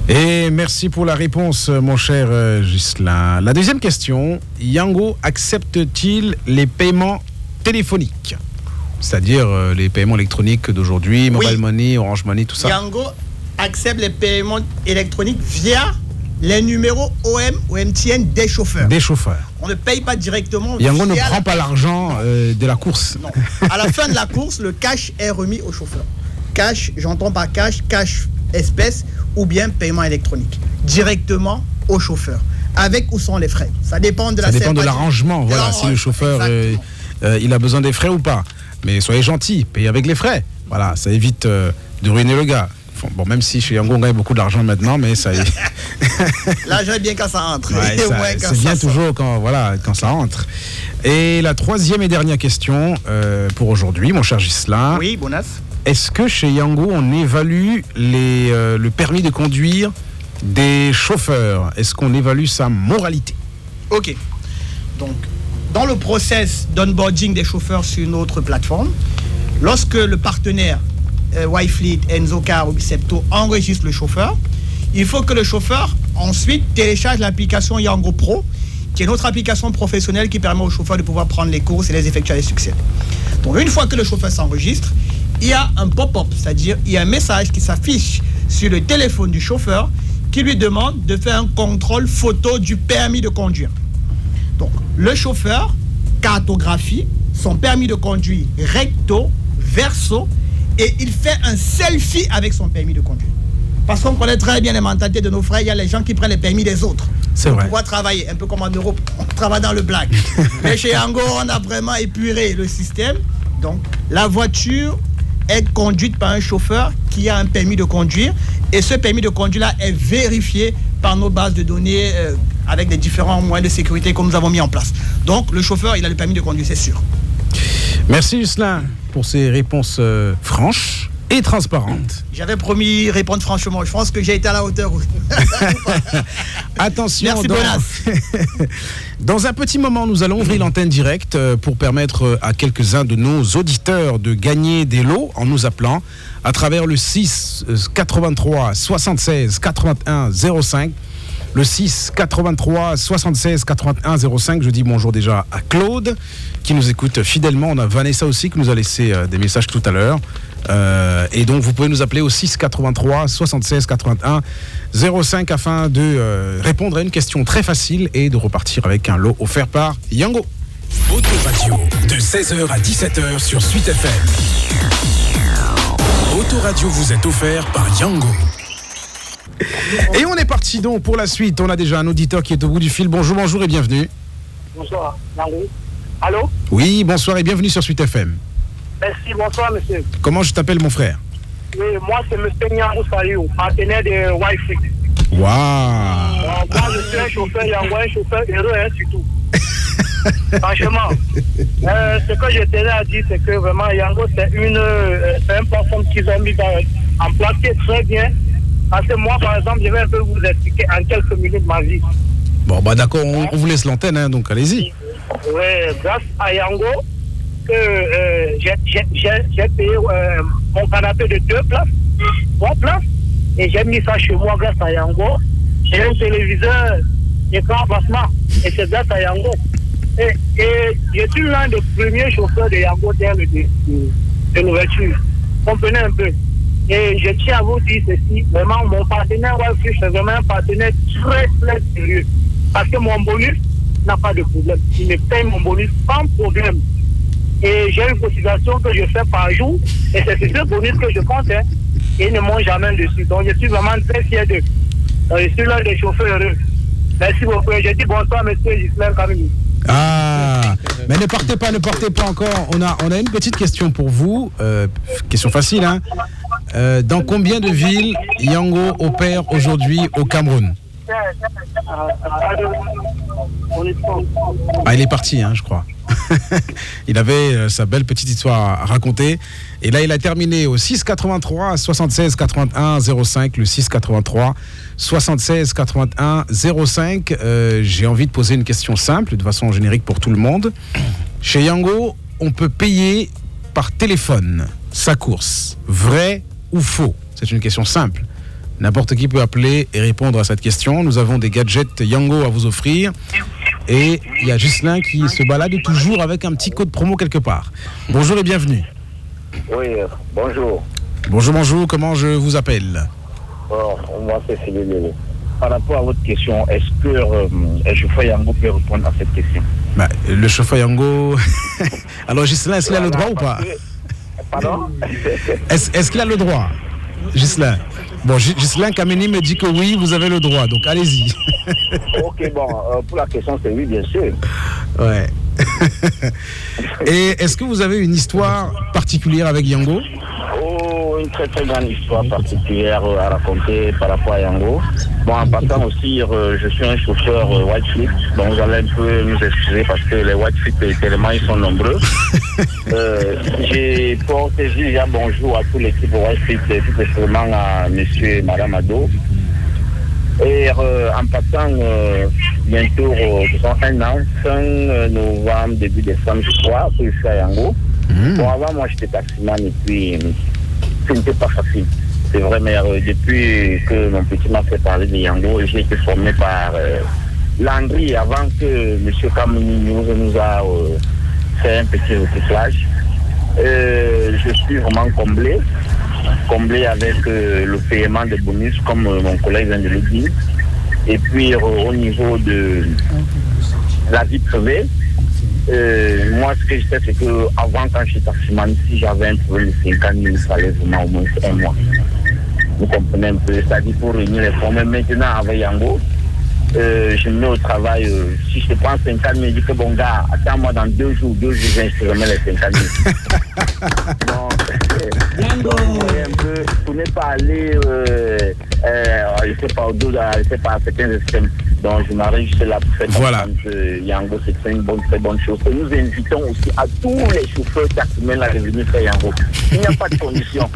Et merci pour la réponse, mon cher euh, Ghislain. La deuxième question, Yango accepte-t-il les paiements téléphoniques? C'est-à-dire euh, les paiements électroniques d'aujourd'hui, Mobile Money, Orange Money, tout ça? Yango accepte les paiements électroniques via les numéros OM ou MTN des chauffeurs. Des chauffeurs. On ne paye pas directement. Yango ne via prend la- pas l'argent euh, de la course. Non. À la fin de la course, le cash est remis au chauffeur. Cash, j'entends pas cash, cash espèce ou bien paiement électronique. Directement au chauffeur. Avec ou sans les frais. Ça dépend de Ça la dépend de l'arrangement. Voilà, si le chauffeur euh, euh, il a besoin des frais ou pas. Mais soyez gentil, payez avec les frais. Voilà, ça évite de ruiner le gars. Bon, même si chez Yango on gagne beaucoup d'argent maintenant, mais ça, Là, [LAUGHS] j'aime bien quand ça entre. Ouais, [LAUGHS] c'est ça bien toujours quand, voilà, quand ça entre. Et la troisième et dernière question euh, pour aujourd'hui, mon cher Gislain. Oui, Bonas. Est-ce que chez Yango, on évalue les, euh, le permis de conduire des chauffeurs? Est-ce qu'on évalue sa moralité? Ok. Donc, dans le process d'onboarding des chauffeurs sur notre plateforme, lorsque le partenaire euh, Yfleet, Enzocar ou Bicepto enregistre le chauffeur, il faut que le chauffeur ensuite télécharge l'application Yango Pro, qui est notre application professionnelle qui permet au chauffeur de pouvoir prendre les courses et les effectuer avec succès. Donc, une fois que le chauffeur s'enregistre, il y a un pop-up, c'est-à-dire il y a un message qui s'affiche sur le téléphone du chauffeur qui lui demande de faire un contrôle photo du permis de conduire. Donc, le chauffeur cartographie son permis de conduire recto, verso, et il fait un selfie avec son permis de conduire. Parce qu'on connaît très bien les mentalités de nos frères, il y a les gens qui prennent les permis des autres. C'est vrai. Pour pouvoir travailler, un peu comme en Europe, on travaille dans le black. [LAUGHS] Mais chez Ango, on a vraiment épuré le système. Donc, la voiture est conduite par un chauffeur qui a un permis de conduire. Et ce permis de conduire-là est vérifié par nos bases de données euh, avec les différents moyens de sécurité que nous avons mis en place. Donc, le chauffeur, il a le permis de conduire, c'est sûr. Merci, Justin, pour ces réponses euh, franches et transparentes. J'avais promis répondre franchement. Je pense que j'ai été à la hauteur. [LAUGHS] Attention. Merci, dans... [LAUGHS] Dans un petit moment, nous allons ouvrir l'antenne directe euh, pour permettre euh, à quelques-uns de nos auditeurs de gagner des lots en nous appelant à travers le 6 euh, 83 76 81 05. Le 6 83 76 81 05. Je dis bonjour déjà à Claude qui nous écoute fidèlement. On a Vanessa aussi qui nous a laissé euh, des messages tout à l'heure. Euh, et donc vous pouvez nous appeler au 6 83 76 81 05 afin de euh, répondre à une question très facile et de repartir avec un lot offert par Yango. Autoradio de 16h à 17h sur Suite FM. Autoradio vous est offert par Yango. Et on est parti donc pour la suite. On a déjà un auditeur qui est au bout du fil. Bonjour, bonjour et bienvenue. Bonsoir, Yango. Allô Oui, bonsoir et bienvenue sur Suite FM. Merci, bonsoir, monsieur. Comment je t'appelle mon frère Oui, moi, c'est M. Nyangou Sayou, partenaire de Wi-Fi. Waouh moi, je suis un chauffeur Yango, un chauffeur heureux, hein, surtout. [LAUGHS] Franchement, euh, ce que je tenais à dire, c'est que vraiment, Yango, c'est une, euh, plateforme qu'ils ont mis dans- en place qui est très bien. Parce que moi, par exemple, je vais un peu vous expliquer en quelques minutes ma vie. Bon, bah d'accord, on, on vous laisse l'antenne, hein, donc allez-y. Ouais, grâce à Yango, que euh, j'ai- payé euh, mon canapé de deux places, trois places, et j'ai mis ça chez moi grâce à Yango. J'ai un téléviseur écran plasma, et c'est grâce à Yango. Et, et je suis l'un des premiers chauffeurs de Yango dès le de, de l'ouverture. Comprenez un peu. Et je tiens à vous dire ceci, vraiment, mon partenaire c'est vraiment un partenaire très, très sérieux. Parce que mon bonus n'a pas de problème. Il me paye mon bonus sans problème. Et j'ai une cotisation que je fais par jour, et c'est ce bonus que je compte, hein. Et ils ne m'ont jamais dessus. Donc je suis vraiment très fier d'eux. Je suis l'un des chauffeurs heureux. Merci beaucoup. Je dis bonsoir, monsieur Gislain Kamini. Ah Mais ne partez pas, ne partez pas encore. On a, on a une petite question pour vous. Euh, question facile, hein Euh, Dans combien de villes Yango opère aujourd'hui au Cameroun Ah, il est parti, hein, je crois. [LAUGHS] il avait euh, sa belle petite histoire à raconter. Et là, il a terminé au 683 76 81 05. Le 683 76 81 05. Euh, J'ai envie de poser une question simple, de façon générique pour tout le monde. Chez Yango, on peut payer par téléphone sa course. Vrai ou faux? C'est une question simple. N'importe qui peut appeler et répondre à cette question. Nous avons des gadgets Yango à vous offrir. Et il y a Gislain qui se balade toujours avec un petit code promo quelque part. Bonjour et bienvenue. Oui, euh, bonjour. Bonjour, bonjour, comment je vous appelle? Alors, moi, c'est Philippe. Par rapport à votre question, est-ce que euh, un chauffeur Yango peut répondre à cette question? Bah, Le chauffeur Yango. [LAUGHS] Alors Gislain, est-ce qu'il a le droit ou pas? Pardon? Est-ce est-ce qu'il a le droit? Gislain Bon, Gi- Gislain Kameni me dit que oui, vous avez le droit, donc allez-y. Ok, bon, euh, pour la question, c'est oui, bien sûr. Ouais. [LAUGHS] Et est-ce que vous avez une histoire particulière avec Yango? Oh, une très très grande histoire particulière euh, à raconter par rapport à Yango. Bon, en passant aussi, euh, je suis un chauffeur euh, White Flip, donc vous allez un peu nous excuser parce que les White Flip, tellement ils sont nombreux. [LAUGHS] Euh, J'ai porté déjà bonjour à toute l'équipe White Flip, et tout spécialement à monsieur et madame Ado. Et euh, en passant euh, bientôt, un an, fin novembre, début décembre, je crois, que je suis à Yango. Bon, avant, moi, j'étais taximan et puis euh, ce n'était pas facile. C'est vrai, mais euh, depuis que mon petit m'a fait parler de Yango, j'ai été formé par euh, Landry avant que M. Kamini nous, nous a euh, fait un petit recyclage. Je suis vraiment comblé. combler avec le paiement des bonus, comme mon collègue vient de le dire. Et puis au niveau de la vie privée, moi, ce que je sais, c'est que avant, quand j'étais taximan, si j'avais un problème de 50 000, il fallait vraiment au moins un mois. Vous comprenez un peu, c'est-à-dire pour réunir les fonds. Mais maintenant, avec Yango, euh, je me mets au travail. Euh, si je prends 50 000, je dis que bon gars, attends-moi dans deux jours, deux jours, je te remets les 50 000. [LAUGHS] donc, un peu, pour ne pas aller, euh, euh, je sais pas, au-dos, je sais pas, certains systèmes. Donc, je m'arrive juste là pour faire voilà. Yango, c'est une bonne, très bonne chose. Et nous invitons aussi à tous les chauffeurs taximens à revenir faire Yango. Il n'y a pas de condition.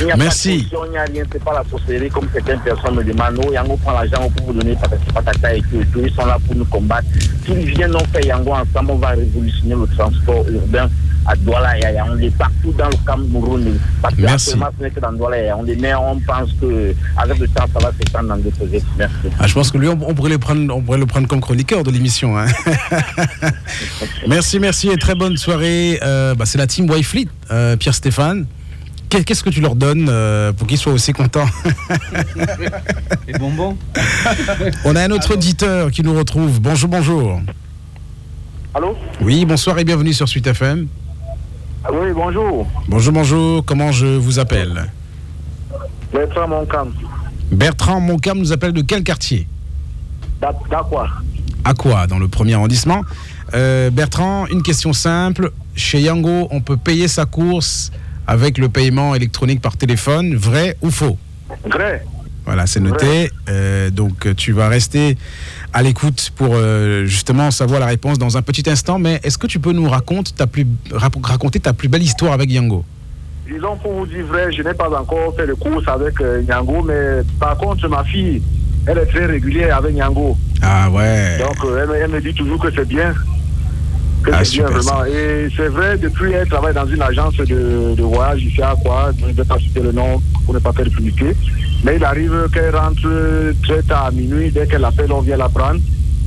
Il n'y a Merci. pas de condition, il n'y a rien. C'est pas la sorcellerie comme certaines personnes me demandent. Oh, Yango prend l'argent pour vous donner patata et tout, et tout. Ils sont là pour nous combattre. S'ils viennent donc faire Yango ensemble, on va révolutionner le transport urbain à Douala et à Yaoundé, partout dans le Cameroun. Parce que Merci. actuellement, ce n'est que dans Douala et Yaoundé, mais on pense qu'avec le temps, ça va s'étendre dans d'autres villes. Merci. Ah, je pense que lui, on, on pourrait le prendre, on pourrait le prendre comme chroniqueur de l'émission. hein. [LAUGHS] merci, merci et très bonne soirée. Euh, bah, c'est la team Wifleet, euh, Pierre Stéphane. Qu'est- Qu'est-ce que tu leur donnes euh, pour qu'ils soient aussi contents? [LAUGHS] Les bonbons? On a un autre auditeur qui nous retrouve. Bonjour, bonjour. Allô? Oui, bonsoir et bienvenue sur Suite FM. Ah Oui, bonjour. Bonjour, bonjour. Comment je vous appelle Bertrand Moncam. Bertrand Moncam nous appelle de quel quartier. À quoi Dans le premier arrondissement. Euh, Bertrand, une question simple. Chez Yango, on peut payer sa course avec le paiement électronique par téléphone, vrai ou faux? Vrai. Voilà, c'est noté. Euh, donc, tu vas rester à l'écoute pour euh, justement savoir la réponse dans un petit instant. Mais est-ce que tu peux nous raconter ta plus, raconter ta plus belle histoire avec Yango? Disons pour vous dire vrai, je n'ai pas encore fait de course avec euh, Nyango, mais par contre ma fille, elle est très régulière avec Nyango. Ah ouais. Donc euh, elle, me- elle me dit toujours que c'est bien. Que Ah, c'est bien vraiment. Et c'est vrai, depuis elle travaille dans une agence de, de voyage ici à quoi, je ne vais pas citer le nom pour ne pas faire de publicité. Mais il arrive qu'elle rentre très tard à minuit, dès qu'elle appelle, on vient la prendre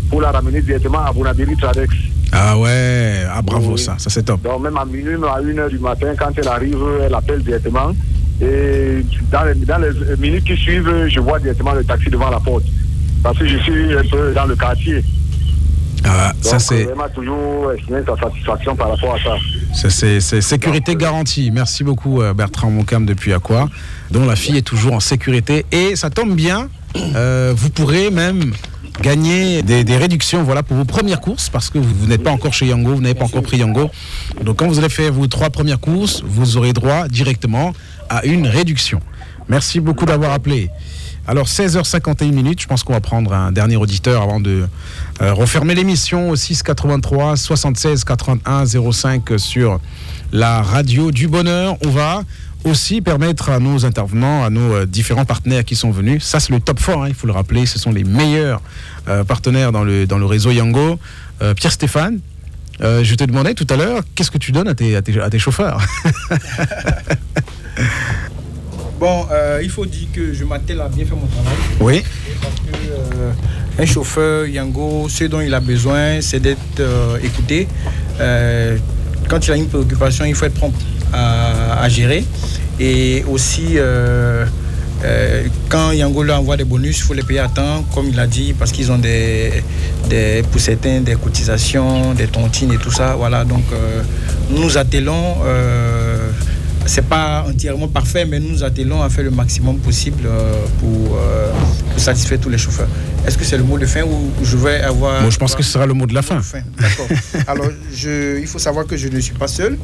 pour la ramener directement à Bonabiri Tradex. Ah ouais. Ah bravo, Oui. ça. Ça, c'est top. Donc même à minuit, même à 1h du matin, quand elle arrive, elle appelle directement. Et dans les, dans les minutes qui suivent, je vois directement le taxi devant la porte. Parce que je suis un peu dans le quartier. Ah, Donc ça, c'est. toujours exprimé sa satisfaction par rapport à ça. Ça, C'est sécurité garantie. Merci beaucoup euh, Bertrand Moncam depuis Aqua, dont la fille est toujours en sécurité. Et ça tombe bien, euh, vous pourrez même gagner des, des réductions voilà, pour vos premières courses, parce que vous, vous n'êtes pas encore chez Yango, vous n'avez pas encore pris Yango. Donc quand vous allez faire vos trois premières courses, vous aurez droit directement à une réduction. Merci beaucoup d'avoir appelé. Alors 16h51 minutes, je pense qu'on va prendre un dernier auditeur avant de euh, refermer l'émission au 6 83 76 81 05 sur la radio du bonheur. On va aussi permettre à nos intervenants, à nos euh, différents partenaires qui sont venus, ça c'est le top 4, il faut le rappeler, ce sont les meilleurs euh, partenaires dans le, dans le réseau Yango. Euh, Pierre Stéphane, euh, je te demandais tout à l'heure, qu'est-ce que tu donnes à tes, à tes, à tes chauffeurs? [LAUGHS] Bon, il faut dire que je m'attelle à bien faire mon travail. Oui. Parce que un chauffeur Yango, ce dont il a besoin, c'est d'être écouté. Quand il a une préoccupation, il faut être prompt à, gérer. Et aussi, euh, euh, quand envoie des bonus, il faut les payer à temps, comme il a dit, parce qu'ils ont des, des, pour certains des cotisations, des tontines et tout ça. Voilà, donc euh, nous nous attelons. C'est pas entièrement parfait, mais nous nous attelons à faire le maximum possible euh, pour, euh, pour satisfaire tous les chauffeurs. Est-ce que c'est le mot de fin ou je vais avoir. Moi, je pense que ce sera le mot de la fin. D'accord. [LAUGHS] Alors, je, il faut savoir que je ne suis pas seul.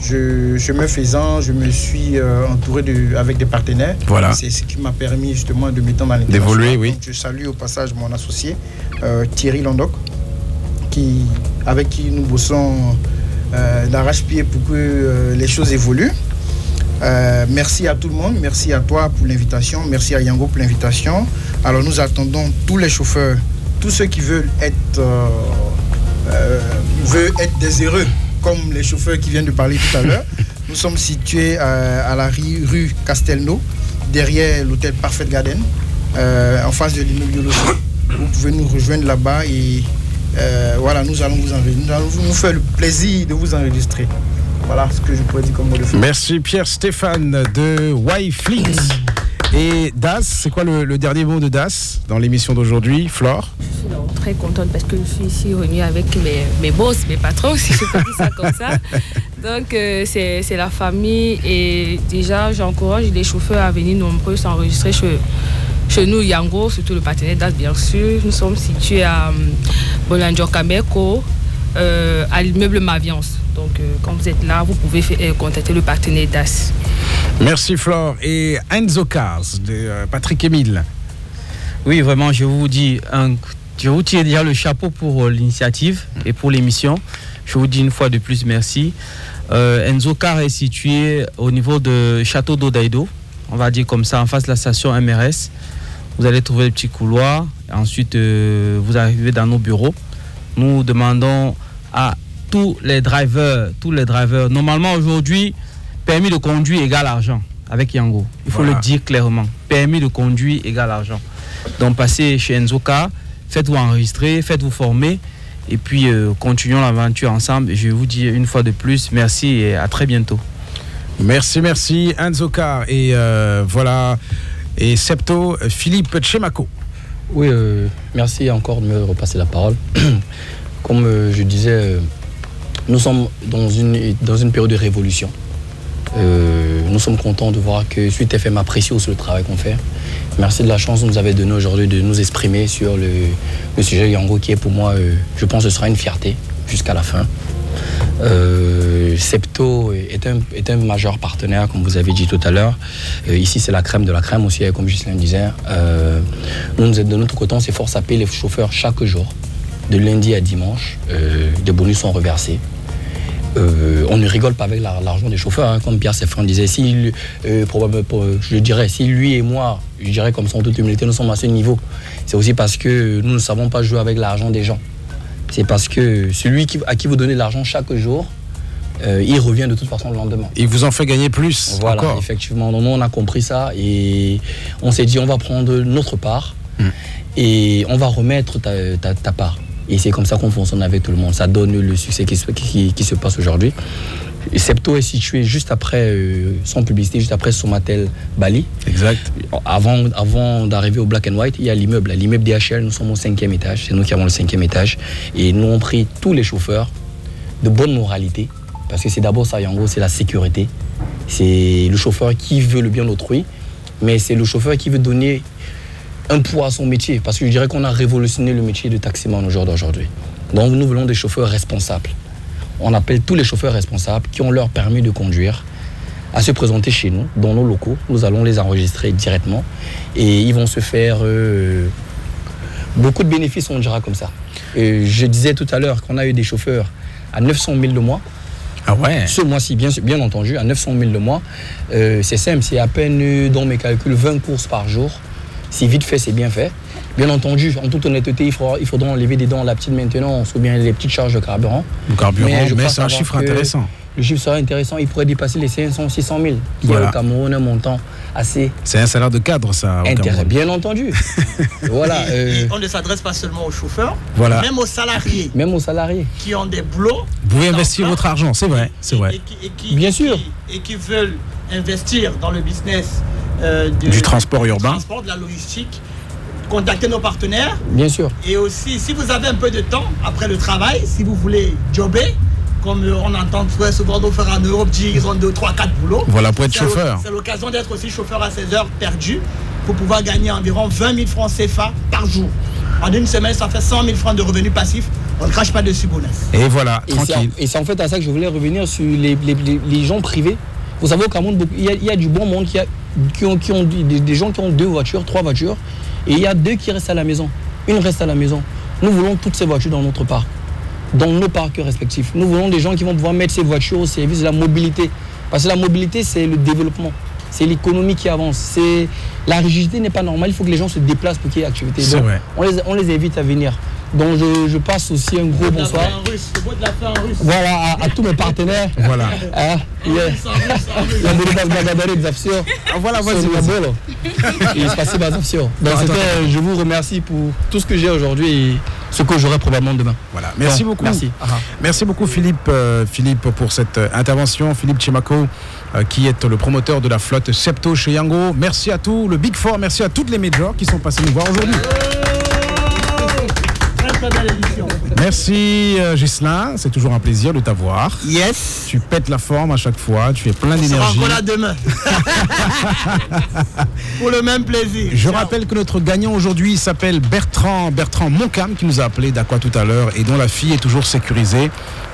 Je, chemin faisant, je me suis euh, entouré de, avec des partenaires. Voilà. C'est ce qui m'a permis justement de m'étendre dans l'international. D'évoluer, oui. Donc, je salue au passage mon associé, euh, Thierry Londoc, qui, avec qui nous bossons euh, d'arrache-pied pour que euh, les choses évoluent. Euh, merci à tout le monde, merci à toi pour l'invitation, merci à Yango pour l'invitation. Alors nous attendons tous les chauffeurs, tous ceux qui veulent être, euh, euh, veulent être des heureux, comme les chauffeurs qui viennent de parler tout à l'heure. [LAUGHS] Nous sommes situés euh, à la rue, rue Castelnau, derrière l'hôtel Parfait Garden, en face de l'immeuble Yolo. Vous pouvez nous rejoindre là-bas et voilà, nous allons vous enregistrer. Nous allons vous faire le plaisir de vous enregistrer. Voilà ce que je pourrais dire comme mot de fin. Merci Pierre Stéphane de Y-Fleet. Et Das, c'est quoi le, dernier mot de Das dans l'émission d'aujourd'hui, Flore? Je suis très contente parce que je suis ici réunie avec mes, mes boss, mes patrons, si je peux dire ça comme ça. Donc euh, c'est la famille et déjà j'encourage les chauffeurs à venir nombreux s'enregistrer chez, chez nous, Yango, surtout le partenaire Das bien sûr. Nous sommes situés à um, Kameko, euh, à l'immeuble Maviance. Donc, euh, quand vous êtes là, vous pouvez euh, contacter le partenaire DAS. Merci Flore. Et Enzo Cars de euh, Patrick Emile. Oui, vraiment, je vous dis, un, je vous tire déjà le chapeau pour l'initiative et pour l'émission. Je vous dis une fois de plus merci. Enzo Car est situé au niveau de Château d'Odaïdo, on va dire comme ça, en face de la station MRS. Vous allez trouver le petit couloir. Ensuite, vous arrivez dans nos bureaux. Nous demandons à tous les drivers, tous les drivers. Normalement, aujourd'hui, permis de conduire égale argent avec Yango. Il faut le dire clairement. Permis de conduire égale argent. Donc, passez chez Enzoka, faites-vous enregistrer, faites-vous former. Et puis, euh, continuons l'aventure ensemble. je vous dire une fois de plus, merci et à très bientôt. Merci, merci, Enzoka. Et euh, voilà. Et Septo, Philippe Tchemako. Oui, euh, merci encore de me repasser la parole. [CLEARS THROAT] Comme je disais, nous sommes dans une, dans une période de révolution. Euh, nous sommes contents de voir que Suite FM apprécie aussi le travail qu'on fait. Merci de la chance que vous nous avez donnée aujourd'hui de nous exprimer sur le, le, sujet Yango qui est pour moi, euh, je pense que ce sera une fierté jusqu'à la fin. Euh, Septo est un, est un, majeur partenaire, comme vous avez dit tout à l'heure. ici, c'est la crème de la crème aussi, comme Gislain disait. nous, de notre côté, on s'efforce à payer les chauffeurs chaque jour. De lundi à dimanche, des bonus sont reversés. Euh, on ne rigole pas avec l'argent des chauffeurs, hein, comme Pierre Seffran disait. Si, euh, je dirais, si lui et moi, je dirais comme en toute humilité, nous sommes à ce niveau, c'est aussi parce que nous ne savons pas jouer avec l'argent des gens. C'est parce que celui à qui vous donnez l'argent chaque jour, euh, il revient de toute façon le lendemain. Il vous en fait gagner plus. Voilà, effectivement. nous, on a compris ça et on s'est dit, on va prendre notre part hmm. et on va remettre ta part. Et c'est comme ça qu'on fonctionne avec tout le monde. Ça donne le succès qui, se passe aujourd'hui. Septo est situé juste après euh, son publicité, juste après Somatel Bali. Exact. Avant, avant d'arriver au Black and White, il y a l'immeuble. L'immeuble DHL, nous sommes au cinquième étage. C'est nous qui avons le cinquième étage. Et nous avons pris tous les chauffeurs de bonne moralité. Parce que c'est d'abord ça, en gros, c'est la sécurité. C'est le chauffeur qui veut le bien d'autrui. Mais c'est le chauffeur qui veut donner un poids à son métier, parce que je dirais qu'on a révolutionné le métier de taximan au jour d'aujourd'hui. Donc nous voulons des chauffeurs responsables. On appelle tous les chauffeurs responsables qui ont leur permis de conduire à se présenter chez nous, dans nos locaux. Nous allons les enregistrer directement et ils vont se faire euh, beaucoup de bénéfices, on dira comme ça. je disais tout à l'heure qu'on a eu des chauffeurs à 900 000 le mois. Ah ouais. Ce mois-ci, bien, bien entendu, à 900 000 le mois. Euh, c'est simple, c'est à peine euh, dans mes calculs 20 courses par jour. Si vite fait, c'est bien fait. Bien entendu, en toute honnêteté, il faudra, il faudra enlever des dents la petite maintenance ou bien les petites charges de carburant. Le carburant, mais, c'est un chiffre intéressant. Le chiffre sera intéressant, il pourrait dépasser les 500, 600 000, qui est au Cameroun un montant assez. C'est un salaire de cadre, ça. Intéressant, bien entendu. [LAUGHS] voilà. Euh, on ne s'adresse pas seulement aux chauffeurs, voilà. même aux salariés. Même aux salariés. Qui ont des boulots. Vous pouvez investir votre argent, c'est vrai. C'est vrai. bien sûr. et qui veulent investir dans le business euh, du transport urbain. Du transport, de la logistique. Contactez nos partenaires. Bien sûr. Et aussi, si vous avez un peu de temps après le travail, si vous voulez jobber, comme on entend très souvent nous faire en Europe, ils ont 2, 3, 4 boulots. Voilà pour être chauffeur. C'est l'occasion d'être aussi chauffeur à 16 heures perdues pour pouvoir gagner environ 20 000 francs CFA par jour. En une semaine, ça fait 100 000 francs de revenus passifs. On ne crache pas dessus, Bonas. Et voilà, tranquille. Et c'est en fait à ça que je voulais revenir sur les, les gens privés vous savez, au Cameroun, il y, a, du bon monde qui, a, des, gens qui ont deux voitures, trois voitures, et il y a deux qui restent à la maison. Une reste à la maison. Nous voulons toutes ces voitures dans notre parc, dans nos parcs respectifs. Nous voulons des gens qui vont pouvoir mettre ces voitures au service de la mobilité. Parce que la mobilité, c'est le développement c'est l'économie qui avance. C'est la rigidité n'est pas normale. Il faut que les gens se déplacent pour qu'il y ait activité. Donc. On, les, invite à venir. Donc je, passe aussi un gros bonsoir. Voilà, à, tous mes partenaires. Voilà. Ah. Voilà, voilà. [LAUGHS] Je vous remercie pour tout ce que j'ai aujourd'hui et ce que j'aurai probablement demain. Voilà, merci beaucoup. Merci. Merci beaucoup Philippe, euh, Philippe pour cette intervention. Philippe Chimako, qui est le promoteur de la flotte Septo chez Yango. Merci à tous, le Big Four, merci à toutes les majors qui sont passés nous voir aujourd'hui. Merci euh, Gislain, c'est toujours un plaisir de t'avoir. Yes. Tu pètes la forme à chaque fois, tu es plein d'énergie. On là demain. [LAUGHS] Pour le même plaisir. Je rappelle que notre gagnant aujourd'hui s'appelle Bertrand, Bertrand Moncam qui nous a appelé d'Aqua tout à l'heure et dont la fille est toujours sécurisée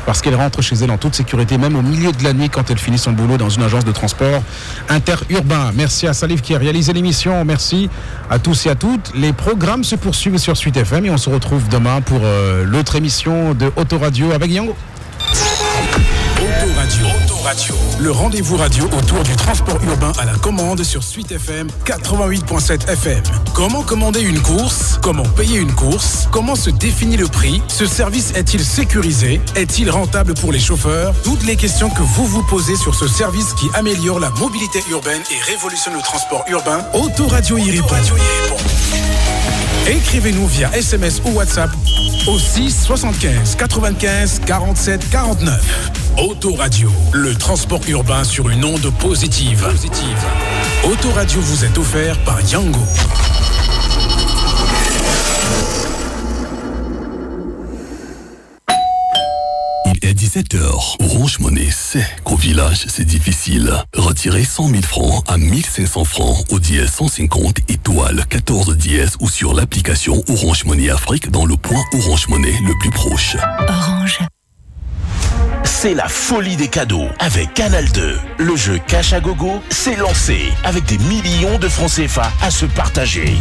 parce qu'elle rentre chez elle en toute sécurité, même au milieu de la nuit quand elle finit son boulot dans une agence de transport interurbain. Merci à Salif qui a réalisé l'émission. Merci à tous et à toutes. Les programmes se poursuivent sur Suite FM et on se retrouve demain pour euh, l'autre émission de Autoradio avec Yango. Radio. Le rendez-vous radio autour du transport urbain à la commande sur Suite FM 88.7 FM. Comment commander une course? Comment payer une course? Comment se définit le prix? Ce service est-il sécurisé? Est-il rentable pour les chauffeurs? Toutes les questions que vous vous posez sur ce service qui améliore la mobilité urbaine et révolutionne le transport urbain, Autoradio y répond. Écrivez-nous via SMS ou WhatsApp au 6 75 95 47 49. Autoradio, le transport urbain sur une onde positive. positive. Autoradio vous est offert par Yango. Il est 17h. Orange Monnaie sait qu'au village, c'est difficile. Retirer 100 000 francs à 1500 francs au dièse 150 étoile 14 dièse ou sur l'application Orange Monnaie Afrique dans le point Orange Monnaie le plus proche. Orange c'est la folie des cadeaux avec Canal 2. Le jeu Cash à Gogo s'est lancé avec des millions de francs CFA à se partager.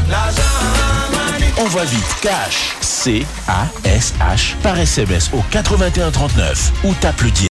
Envoie vite Cash, C-A-S-H, par SMS au 8139 ou tape le